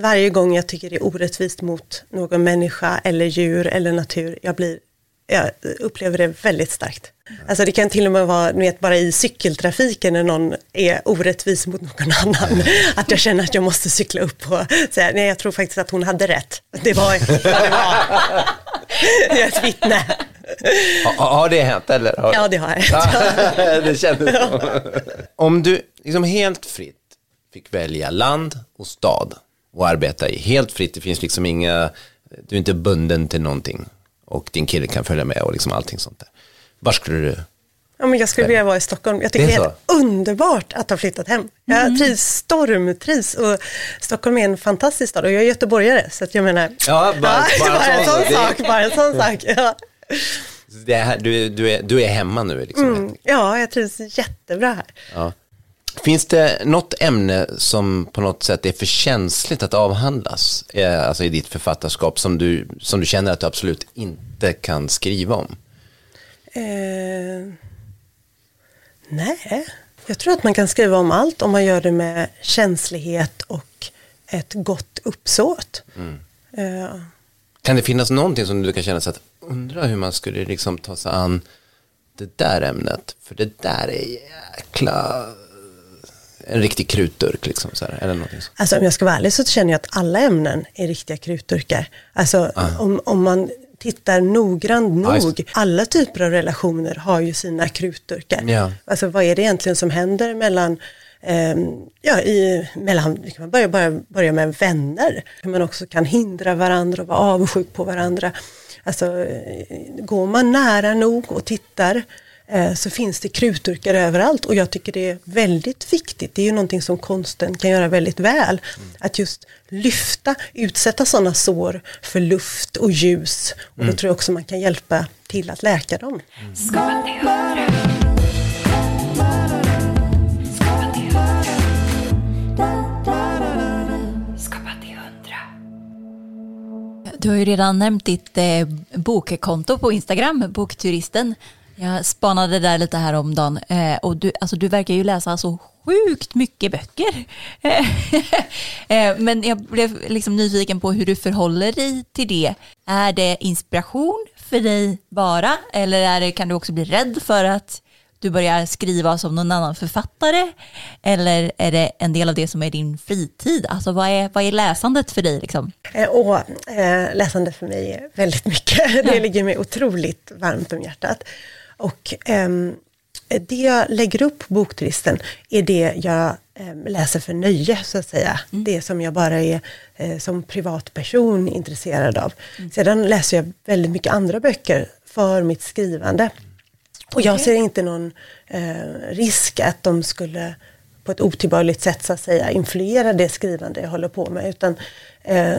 Varje gång jag tycker det är orättvist mot någon människa eller djur eller natur, jag, blir, jag upplever det väldigt starkt. Alltså det kan till och med vara, ni vet, bara i cykeltrafiken när någon är orättvis mot någon annan. [laughs] Att jag känner att jag måste cykla upp och säga, nej jag tror faktiskt att hon hade rätt. Det var, ja, det var. Jag är [laughs] ett vittne. Ha, har det hänt eller? Har... Ja, det har jag. [laughs] det kändes så. Om du liksom helt fritt fick välja land och stad och arbeta i, helt fritt, det finns liksom inga, du är inte bunden till någonting och din kille kan följa med och liksom allting sånt där. Var skulle du? Ja, men jag skulle vilja vara i Stockholm. Jag tycker Det det är är helt underbart att ha flyttat hem. Jag trivs stormtrivs och Stockholm är en fantastisk stad och jag är göteborgare så att jag menar, Ja, bara- bara [laughs] bara en så. sån Det- sak, bara en sån sak. Ja. Det här, du, du, är, du är hemma nu liksom. Mm, ja, jag trivs jättebra här. Ja. Finns det något ämne som på något sätt är för känsligt att avhandlas, eh, alltså i ditt författarskap, som du, som du känner att du absolut inte kan skriva om? Eh, nej, jag tror att man kan skriva om allt om man gör det med känslighet och ett gott uppsåt. Eh, Kan det finnas någonting som du kan känna så att undra hur man skulle liksom ta sig an det där ämnet? För det där är jäkla en riktig krutdurk liksom så här, eller någonting så. Alltså om jag ska vara ärlig så känner jag att alla ämnen är riktiga krutdurkar. Alltså om, om man tittar noggrant nog, alla typer av relationer har ju sina krutdurkar. Ja. Alltså vad är det egentligen som händer mellan ehm, Ja, i, mellan, vi kan börja, börja, börja med vänner. Hur man också kan hindra varandra och vara avundsjuk på varandra. Alltså, går man nära nog och tittar så finns det krutdurkar överallt och jag tycker det är väldigt viktigt. Det är ju någonting som konsten kan göra väldigt väl. Att just lyfta, utsätta sådana sår för luft och ljus. Och då tror jag också man kan hjälpa till att läka dem. Hundra. Du har ju redan nämnt ditt eh, bokkonto på Instagram, Bokturisten. Jag spanade där lite här om dagen eh, och du, alltså, du verkar ju läsa så sjukt mycket böcker. [laughs] eh, men jag blev liksom nyfiken på hur du förhåller dig till det. Är det inspiration för dig bara eller är det, kan du också bli rädd för att du börjar skriva som någon annan författare? Eller är det en del av det som är din fritid? Alltså vad är, vad är läsandet för dig? Liksom? Eh, Och eh, läsande för mig är väldigt mycket. [laughs] Det ligger mig otroligt varmt om hjärtat. Och ehm, det jag lägger upp på bokturisten är det jag ehm, läser för nöje, så att säga. Det som jag bara är eh, som privatperson intresserad av. Sedan läser jag väldigt mycket andra böcker för mitt skrivande. Och jag ser inte någon eh, risk att de skulle på ett otillbörligt sätt så att säga influera det skrivande jag håller på med. Utan, eh,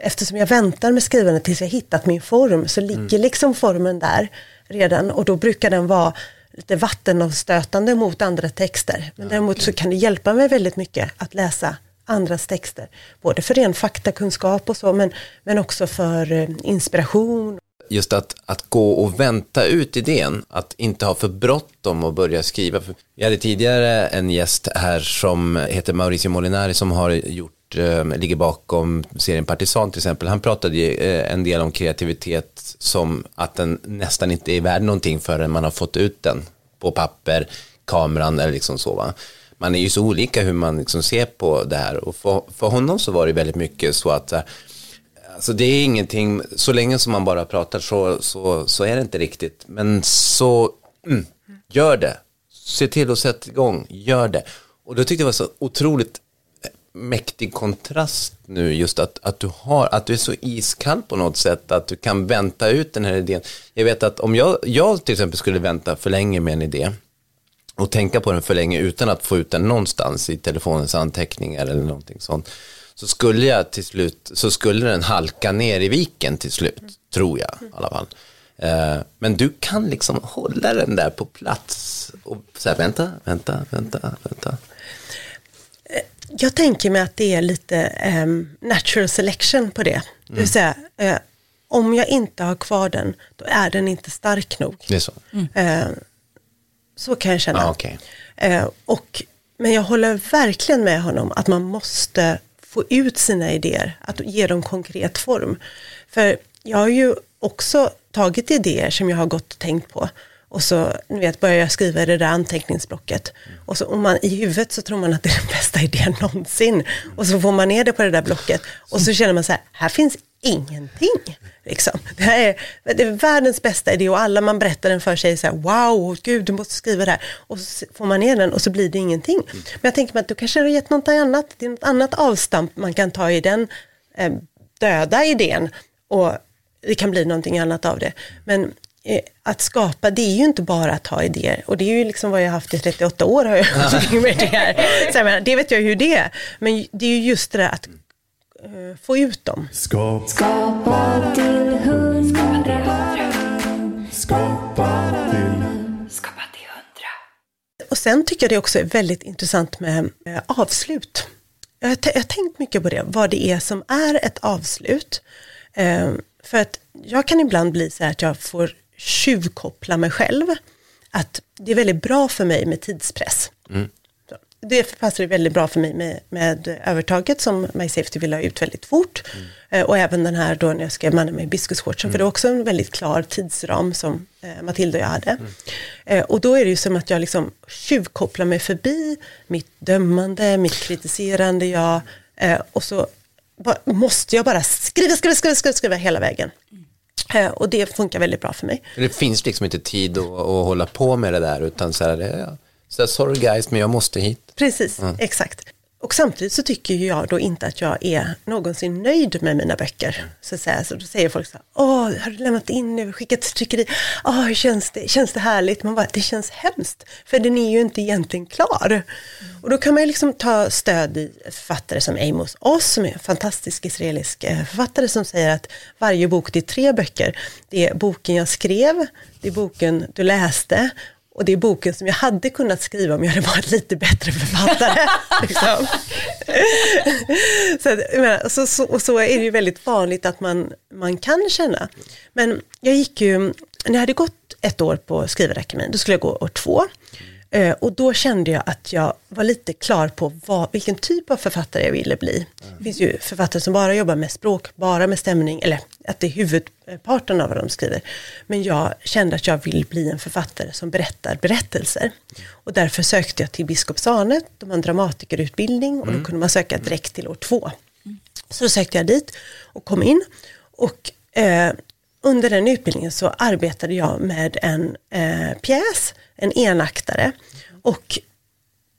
eftersom jag väntar med skrivandet tills jag hittat min form så ligger liksom formen där redan och då brukar den vara lite vattenavstötande mot andra texter. Men däremot så kan det hjälpa mig väldigt mycket att läsa andras texter. Både för ren faktakunskap och så men, men också för eh, inspiration just att, att gå och vänta ut idén, att inte ha för bråttom och börja skriva. Vi hade tidigare en gäst här som heter Mauricio Molinari som har gjort, eh, ligger bakom serien Partisan till exempel. Han pratade ju, eh, en del om kreativitet som att den nästan inte är värd någonting förrän man har fått ut den på papper, kameran eller liksom så va. Man är ju så olika hur man liksom ser på det här och för, för honom så var det väldigt mycket så att eh, Alltså det är ingenting, så länge som man bara pratar så, så, så är det inte riktigt. Men så, mm, gör det. Se till att sätta igång, gör det. Och då tyckte jag det var så otroligt mäktig kontrast nu just att, att, du har, att du är så iskall på något sätt att du kan vänta ut den här idén. Jag vet att om jag, jag till exempel skulle vänta för länge med en idé och tänka på den för länge utan att få ut den någonstans i telefonens anteckningar eller någonting sånt så skulle jag till slut, så skulle den halka ner i viken till slut, tror jag i alla fall. Eh, men du kan liksom hålla den där på plats och säga vänta, vänta, vänta, vänta. Jag tänker mig att det är lite ehm, natural selection på det. Det vill säga, eh, om jag inte har kvar den, då är den inte stark nog. Det är så. Eh, så kan jag känna. Ja, okej. Eh, och, men jag håller verkligen med honom att man måste få ut sina idéer, att ge dem konkret form. För jag har ju också tagit idéer som jag har gått och tänkt på och så ni vet, börjar jag skriva i det där anteckningsblocket. Och så om man i huvudet så tror man att det är den bästa [laughs] idén någonsin. Och så får man ner det på det där blocket och så känner man så här, här finns ingenting. Liksom. Det, här är, det är världens bästa idé och alla man berättar den för sig så här, wow, gud du måste skriva det här. Och så får man ner den och så blir det ingenting. Men jag tänker mig att du kanske har gett något annat, det är något annat avstamp man kan ta i den eh, döda idén. Och det kan bli någonting annat av det. Men att skapa, det är ju inte bara att ha idéer. Och det är ju liksom vad jag har haft i 38 år. Har jag med det, [laughs] här. Så jag menar, det vet jag hur det är. Men det är ju just det där att eh, få ut dem. Skapa, Skapa till hundra. skapa till Skapa till hundra. Och sen tycker jag det också är väldigt intressant med eh, avslut. Jag har, t- jag har tänkt mycket på det, vad det är som är ett avslut. Eh, för att jag kan ibland bli så här att jag får tjuvkoppla mig själv. Att det är väldigt bra för mig med tidspress. Så, Det passar väldigt bra för mig med, med övertaget som My Safety vill ha ut väldigt fort. Eh, och även den här då när jag skrev Mannen med biskopsshortsen, för det var också en väldigt klar tidsram som eh, Matilda och jag hade. Eh, och då är det ju som att jag liksom tjuvkopplar mig förbi mitt dömande, mitt kritiserande jag. Eh, och så måste jag bara skriva, skriva, skriva, skriva, skriva hela vägen. Eh, och det funkar väldigt bra för mig. Det finns liksom inte tid att, att hålla på med det där utan så här, det, så här, sorry guys men jag måste hit. Precis, exakt. Och samtidigt så tycker jag då inte att jag är någonsin nöjd med mina böcker. Så, att säga. så då säger folk så här, åh, har du lämnat in nu, skickat till tryckeri, åh, hur känns det, känns det härligt? Man bara, det känns hemskt, för den är ju inte egentligen klar. Och då kan man ju liksom ta stöd i författare som Amos Oz, som är en fantastisk israelisk eh, författare som säger att varje bok, det är tre böcker. Det är boken jag skrev, det är boken du läste och det är boken som jag hade kunnat skriva om jag hade varit lite bättre författare. [laughs] liksom. så, menar, så, så, och så är det ju väldigt vanligt att man, man kan känna. Men jag gick ju, när jag hade gått ett år på skrivarakademin, då skulle jag gå år två. Eh, och då kände jag att jag var lite klar på vad, vilken typ av författare jag ville bli. Det finns ju författare som bara jobbar med språk, bara med stämning, eller att det är huvudparten av vad de skriver. Men jag kände att jag vill bli en författare som berättar berättelser. Och därför sökte jag till Biskopsarne, de har en dramatikerutbildning och då kunde man söka direkt till år två. Så då sökte jag dit och kom in. Och eh, under den utbildningen så arbetade jag med en eh, pjäs, en enaktare. Och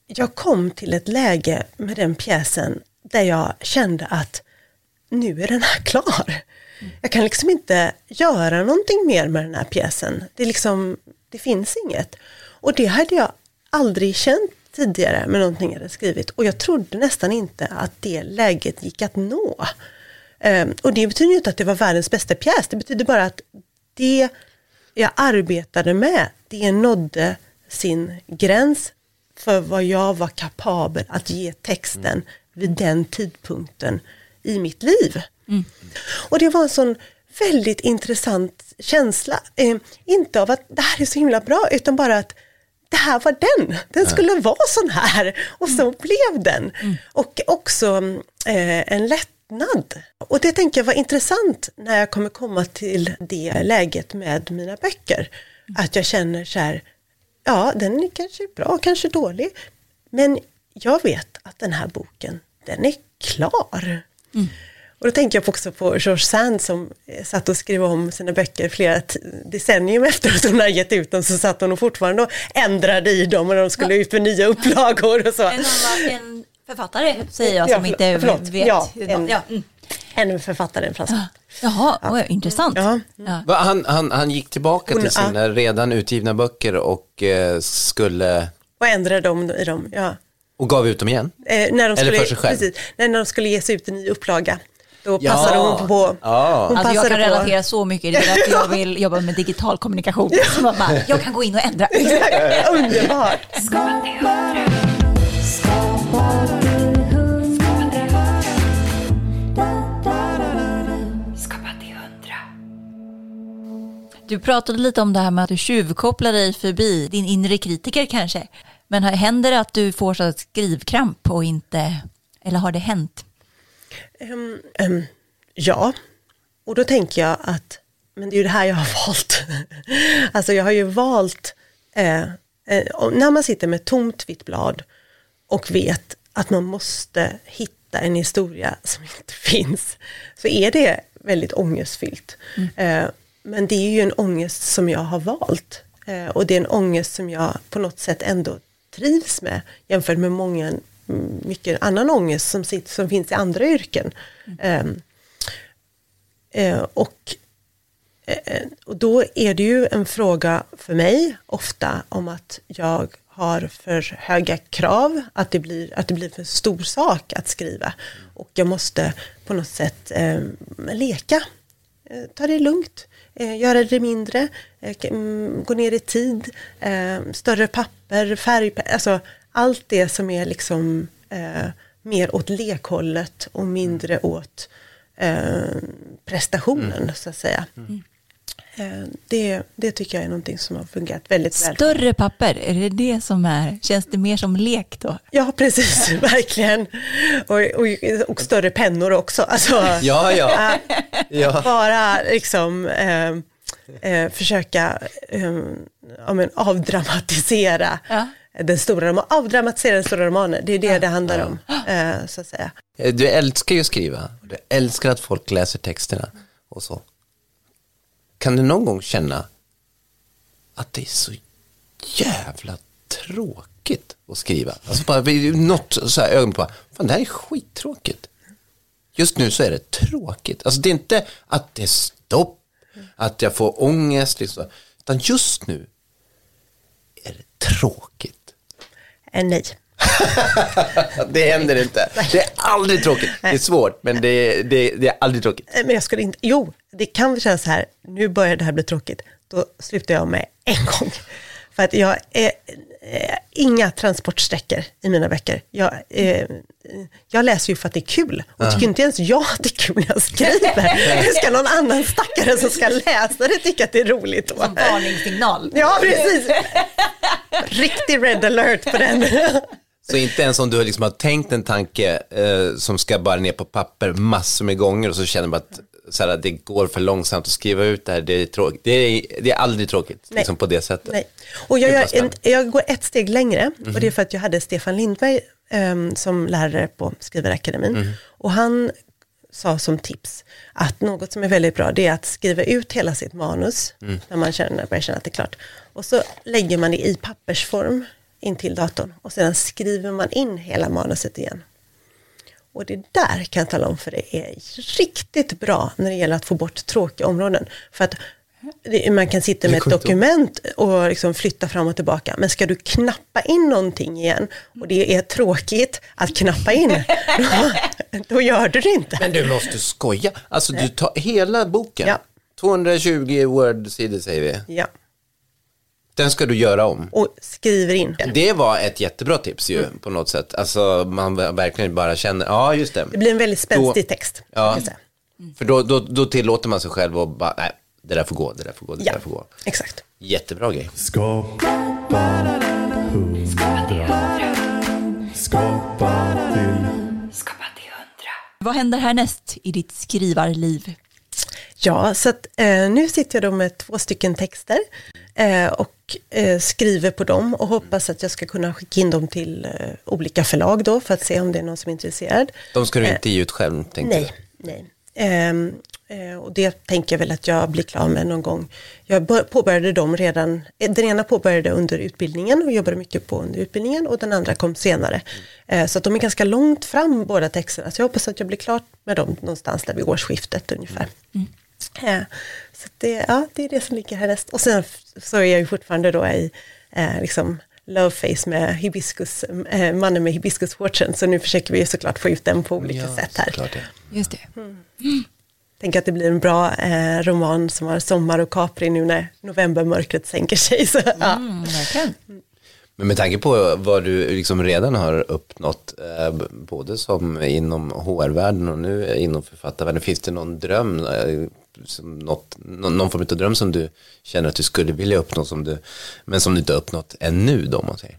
jag kom till ett läge med den pjäsen där jag kände att nu är den här klar. Jag kan liksom inte göra någonting mer med den här pjäsen. Det, är liksom, det finns inget. Och det hade jag aldrig känt tidigare med någonting jag hade skrivit. Och jag trodde nästan inte att det läget gick att nå. Ehm, och det betyder ju inte att det var världens bästa pjäs. Det betyder bara att det jag arbetade med, det nådde sin gräns för vad jag var kapabel att ge texten vid den tidpunkten i mitt liv. Och det var en sån väldigt intressant känsla. Eh, inte av att det här är så himla bra, utan bara att det här var den. Den skulle vara sån här. Och så blev den. Och också eh, en lättnad. Och det tänker jag var intressant när jag kommer komma till det läget med mina böcker. Att jag känner så här, ja den är kanske bra, kanske dålig. Men jag vet att den här boken, den är klar. Och då tänker jag också på George Sand som eh, satt och skrev om sina böcker flera decennium efter att hon hade gett ut dem så satt hon och fortfarande och ändrade i dem och de skulle ut med nya upplagor och så. En, annan- en författare säger jag Ja, som inte förlåt. vet. Ja, en- ja. Mm. En författare, en fransk. Jaha, oj, intressant. Ja. Ja. Va, Han, han, han gick tillbaka Hon- till sina redan utgivna böcker och eh, skulle Och ändrade dem i dem, ja. och gav ut dem igen. Eh, när de Eller skulle, för sig själv. Precis, när de skulle ge sig ut en ny upplaga. Då Ja. passade hon på. Ja. Hon Alltså jag kan på. relatera så mycket, det är därför jag vill [laughs] jobba med digital kommunikation. Så man bara, jag kan gå in och ändra. [laughs] Underbart. Du pratade lite om det här med att du tjuvkopplar dig förbi din inre kritiker kanske. Men händer det att du får så skrivkramp och inte, eller har det hänt? Ehm, ehm, ja, och då tänker jag att men det är ju det här jag har [laughs] valt. alltså jag har ju valt, eh, eh, när man sitter med tomt vitt blad och vet att man måste hitta en historia som inte [laughs] finns, så är det väldigt ångestfyllt. Eh, men det är ju en ångest som jag har valt. Eh, och det är en ångest som jag på något sätt ändå trivs med jämfört med många, mm, mycket annan ångest som, sitter, som finns i andra yrken. Ehm, eh, och, eh, och då är det ju en fråga för mig ofta om att jag har för höga krav, att det blir, att det blir för stor sak att skriva. Och jag måste på något sätt eh, leka, ta det lugnt, göra det mindre, eh, mm, gå ner i tid, eh, större papper, färg, alltså allt det som är liksom eh, mer åt lekhållet och mindre åt eh, prestationen så att säga. Eh, det, det tycker jag är någonting som har fungerat väldigt väl. Större papper, är det det som är, känns det mer som lek då? Ja, precis, [laughs] verkligen. Och, och, och större pennor också. Alltså, Ja, ja. ja. bara liksom eh, eh, försöka eh, ja, men, avdramatisera Ja. den stora romanen. Avdramatisera den stora romanen, det är det det handlar om. Eh, så att säga. Du älskar ju att skriva. Du älskar att folk läser texterna och så. Kan du någon gång känna att det är så jävla tråkigt att skriva? Alltså bara vid något så här ögonblick bara, fan det här är skittråkigt. Just nu så är det tråkigt. Alltså det är inte att det är stopp, att jag får ångest, liksom, utan just nu är det tråkigt. Nej. [laughs] Det händer inte. Det är aldrig tråkigt. Det är svårt, men det är, det är, det är aldrig tråkigt. Men jag skulle inte, jo, det kan kännas så här, nu börjar det här bli tråkigt, då slutar jag med en gång. För att jag är, eh, inga transportsträckor i mina böcker. Jag, eh, jag läser ju för att det är kul och tycker inte ens jag att det är kul när jag skriver. [laughs] Hur ska någon annan stackare som ska läsa det tycka att det är roligt då? Som varningssignal. Ja, precis. Riktig red alert på den. [laughs] Så inte ens om du liksom har tänkt en tanke eh, som ska bara ner på papper massor med gånger och så känner man att så här, det går för långsamt att skriva ut det här, det är tråkigt. Det är, det är aldrig tråkigt, Nej. liksom på det sättet. Nej. Och jag, gör en, jag går ett steg längre och det är för att jag hade Stefan Lindberg ehm, som lärare på Skrivarakademin. Och han sa som tips att något som är väldigt bra det är att skriva ut hela sitt manus när man känner, börjar känna att det är klart. Och så lägger man det i pappersform in till datorn och sedan skriver man in hela manuset igen. Och det där kan jag tala om för det är riktigt bra när det gäller att få bort tråkiga områden. För att man kan sitta med ett dokument och liksom flytta fram och tillbaka. Men ska du knappa in någonting igen och det är tråkigt att knappa in, då, [laughs] [laughs] då gör du det inte. Men du måste skoja. Alltså du tar hela boken. Ja. 220 word-sidor säger vi. Ja, Den ska du göra om. och skriver in. Det var ett jättebra tips ju Mm. på något sätt. Alltså man verkligen bara känner, ja just det. Det blir en väldigt spänstig Då- text. Ja. säga. För då, då, då tillåter man sig själv att bara, nej, det där får gå, det där får gå, det Ja, där får gå. exakt. Jättebra grej. Skapa hundra. Skapa till Vad händer härnäst i ditt skrivarliv? Ja, så att, eh, nu sitter jag då med två stycken texter eh, och eh, skriver på dem och hoppas att jag ska kunna skicka in dem till eh, olika förlag då för att se om det är någon som är intresserad. De ska du inte ge ut själv, tänkte Nej, nej. Ehm, eh, och det tänker jag väl att jag blir klar med någon gång. Jag bör- påbörjade dem redan, eh, den ena påbörjade under utbildningen och jobbade mycket på under utbildningen och den andra kom senare. Eh, så att de är ganska långt fram båda texterna, så jag hoppas att jag blir klar med dem någonstans där vid årsskiftet ungefär. Eh, så att det, ja, det är det som ligger härnäst. Och sen så är jag ju fortfarande då i eh, liksom love face med hibiscus, eh, mannen med hibiskuswatchen, så nu försöker vi ju såklart få ut den på olika Ja, sätt här. såklart det. Just det. Tänk att det blir en bra eh, roman som har sommar och Capri nu när novembermörkret sänker sig. Så, ja. Mm, verkligen. Men med tanke på vad du liksom redan har uppnått, eh, både som inom HR-världen och nu inom författarvärlden, finns det någon dröm, eh, som något, någon, någon form av dröm som du känner att du skulle vilja uppnå, som du, men som du inte har uppnått ännu då, om man säger?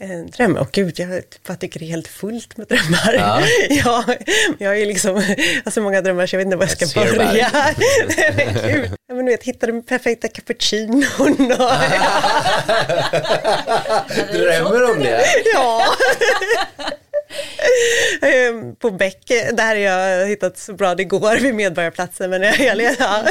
Eh, drömmar, och gud, jag bara tycker det är helt fullt med drömmar. Ja. [laughs] Ja, jag är liksom, jag har så många drömmar så jag vet inte var jag ska börja. [laughs] Nej, men gud. Ja, men du vet, hitta den perfekta cappuccinon. Och, [laughs] Drömmer om det? ja. Ehm, På Bäck, där har jag hittat så bra det går vid Medborgarplatsen. Men jag, jag, ja.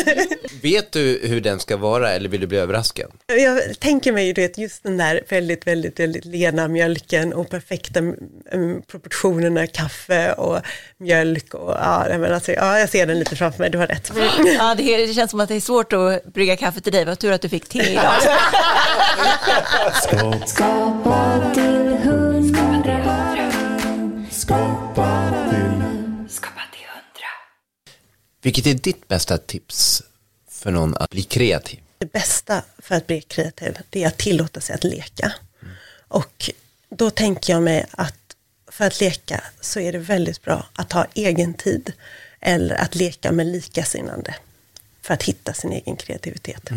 Vet du hur den ska vara eller vill du bli överraskad? Jag tänker mig du vet, just den där väldigt, väldigt, väldigt lena mjölken och perfekta mm, proportionerna kaffe och mjölk. Och, ja, men alltså, ja, jag ser den lite framför mig, du har rätt. Ja, det, är- det känns som att det är svårt att brygga kaffe till dig. Vad tur att du fick te idag. Skapa, Vilket är ditt bästa tips för någon att bli kreativ? Det bästa för att bli kreativ, det är att tillåta sig att leka. Och då tänker jag mig att för att leka så är det väldigt bra att ha egen tid eller att leka med likasinnande för att hitta sin egen kreativitet.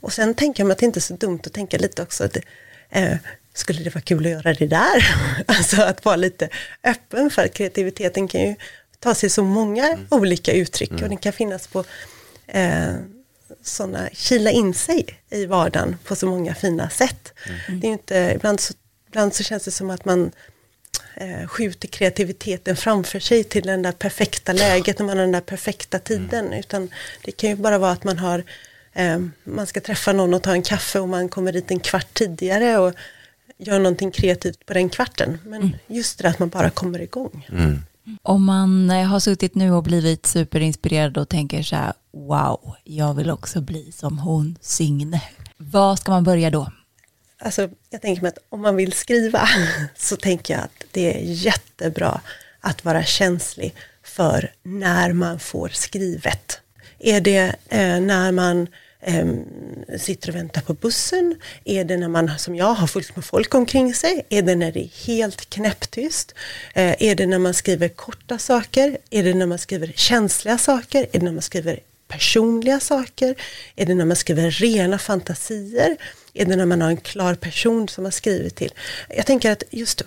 Och sen tänker jag mig att det inte är så dumt att tänka lite också att eh, skulle det vara kul att göra det där? [laughs] alltså att vara lite öppen för att kreativiteten kan ju ta sig så många olika uttryck och den kan finnas på eh, sådana, kila in sig i vardagen på så många fina sätt. Det är inte, ibland, så, ibland så känns det som att man eh, skjuter kreativiteten framför sig till den där perfekta läget när man har den där perfekta tiden. Utan det kan ju bara vara att man har, eh, man ska träffa någon och ta en kaffe och man kommer dit en kvart tidigare och gör någonting kreativt på den kvarten. Men just det att man bara kommer igång. Om man eh, har suttit nu och blivit superinspirerad och tänker så här, wow, jag vill också bli som hon, Signe. Var ska man börja då? Alltså, jag tänker mig att om man vill skriva [laughs] så tänker jag att det är jättebra att vara känslig för när man får skrivet. Är det eh, när man Ehm, sitter och väntar på bussen? Är det när man, som jag, har fullt med folk omkring sig? Är det när det är helt knäpptyst? Eh, är det när man skriver korta saker? Är det när man skriver känsliga saker? Är det när man skriver personliga saker? Är det när man skriver rena fantasier? Är det när man har en klar person som har skrivit till? Jag tänker att just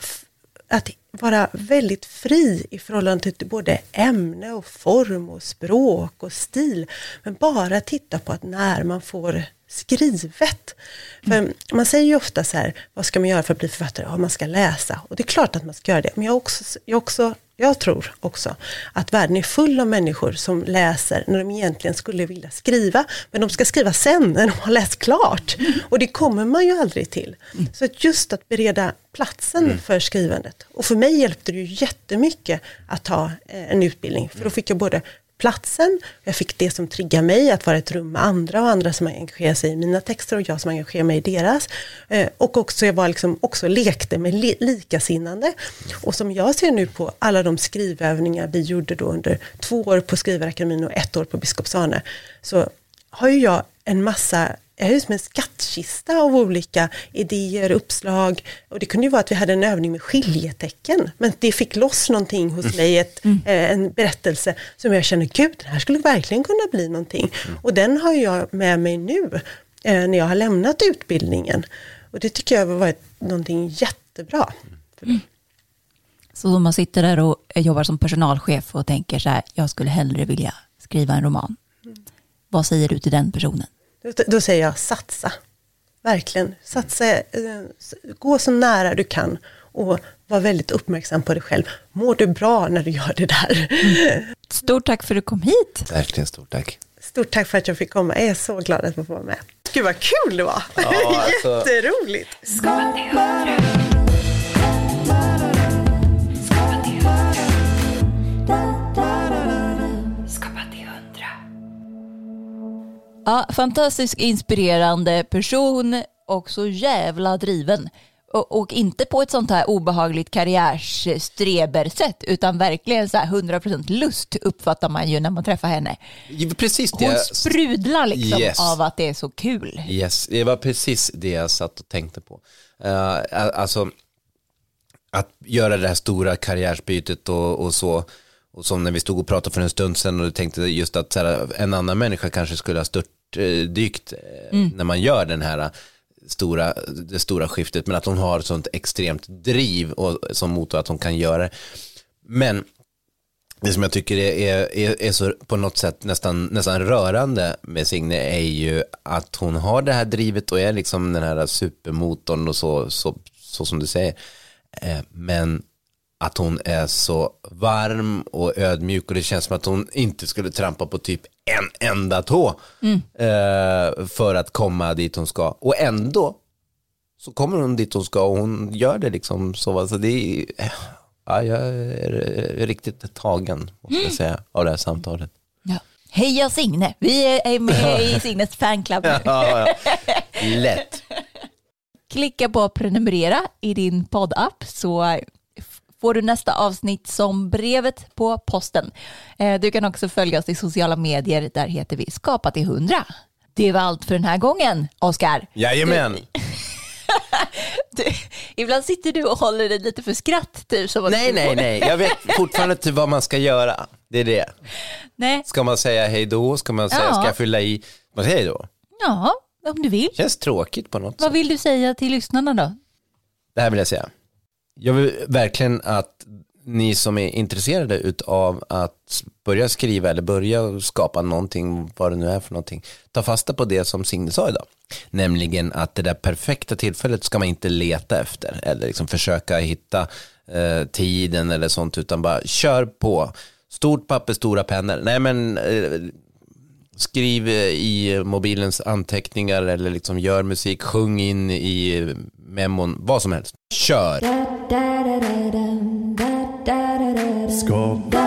att vara väldigt fri i förhållande till både ämne och form och språk och stil. Men bara titta på att när man får skrivet. För man säger ju ofta så här, vad ska man göra för att bli författare? Ja, man ska läsa. Och det är klart att man ska göra det. Men jag har också, jag har också Jag tror också att världen är full av människor som läser när de egentligen skulle vilja skriva, men de ska skriva sen när de har läst klart. Och det kommer man ju aldrig till. Så att just att bereda platsen för skrivandet. Och för mig hjälpte det ju jättemycket att ta eh, en utbildning, för då fick jag både platsen, jag fick det som triggar mig, att vara i ett rum med andra och andra som engagerar sig i mina texter och jag som engagerar mig i deras. Eh, och också jag var liksom också lekte med li likasinnande. Och som jag ser nu på alla de skrivövningar vi gjorde då under två år på Skrivarakademin och ett år på Biskopsarne, så har ju jag en massa jag är som en skattkista av olika idéer, uppslag. Och det kunde ju vara att vi hade en övning med skiljetecken. Men det fick loss någonting hos mig, ett, eh, en berättelse som jag känner, gud, den här skulle verkligen kunna bli någonting. Och den har jag med mig nu, eh, när jag har lämnat utbildningen. Och det tycker jag var ett, någonting jättebra. för mig. Så om man sitter där och jobbar som personalchef och tänker så här, jag skulle hellre vilja skriva en roman. Vad säger du till den personen? Då, då säger jag satsa. Verkligen. Satsa, eh, gå så nära du kan och var väldigt uppmärksam på dig själv. Mår du bra när du gör det där? Stort tack för att du kom hit. Verkligen stort tack. Stort tack för att jag fick komma. Jag är så glad att få vara med. Gud vad kul det var. Ja, alltså- [laughs] Jätteroligt. Ja, fantastiskt inspirerande person och så jävla driven. Och, och inte på ett sånt här obehagligt karriärsstrebersätt utan verkligen så här 100% lust uppfattar man ju när man träffar henne. Precis det Hon sprudlar liksom Yes. av att det är så kul. yes, det var precis det jag satt och tänkte på. Uh, alltså, att göra det här stora karriärsbytet och, och så. Och som när vi stod och pratade för en stund sedan och du tänkte just att här, en annan människa kanske skulle ha störtdykt eh, när man gör den här eh, stora, det stora skiftet. Men att hon har sånt extremt driv och, som motor att hon kan göra det. Men det som jag tycker är, är, är så på något sätt nästan, nästan rörande med Signe är ju att hon har det här drivet och är liksom den här supermotorn och så, så, så som du säger. Eh, Men att hon är så varm och ödmjuk och det känns som att hon inte skulle trampa på typ en enda tå eh, för att komma dit hon ska. Och ändå så kommer hon dit hon ska och hon gör det liksom så. Alltså det är, ja, jag är, riktigt tagen måste jag säga av det här samtalet. Ja. Heja Signe, vi är med i [laughs] Signes fanclub. Ja, ja. Lätt. Klicka på prenumerera i din poddapp så får du nästa avsnitt som brevet på posten. Eh, Du kan också följa oss i sociala medier, där heter vi Skapa till 100. Det var allt för den här gången, Oskar. Jajamän. Du, [laughs] ibland sitter du och håller dig lite för skratt. Typ, som Nej, du- nej, nej. Jag vet fortfarande inte vad man ska göra. Det är det. nej. Ska man säga hej då? Ska man säga, Ja. ska jag fylla i? Man säger hej då. Ja, om du vill. Känns tråkigt på något Vad sätt. vill du säga till lyssnarna då? Det här vill jag säga. Jag vill verkligen att ni som är intresserade av att börja skriva eller börja skapa någonting, vad det nu är för någonting, ta fasta på det som Signe sa idag. Nämligen att det där perfekta tillfället ska man inte leta efter eller liksom försöka hitta eh, tiden eller sånt, utan bara kör på. Stort papper, stora pennor. Nej men eh, skriv i mobilens anteckningar eller liksom gör musik, sjung in i eh, memon, vad som helst. Kör! Skapa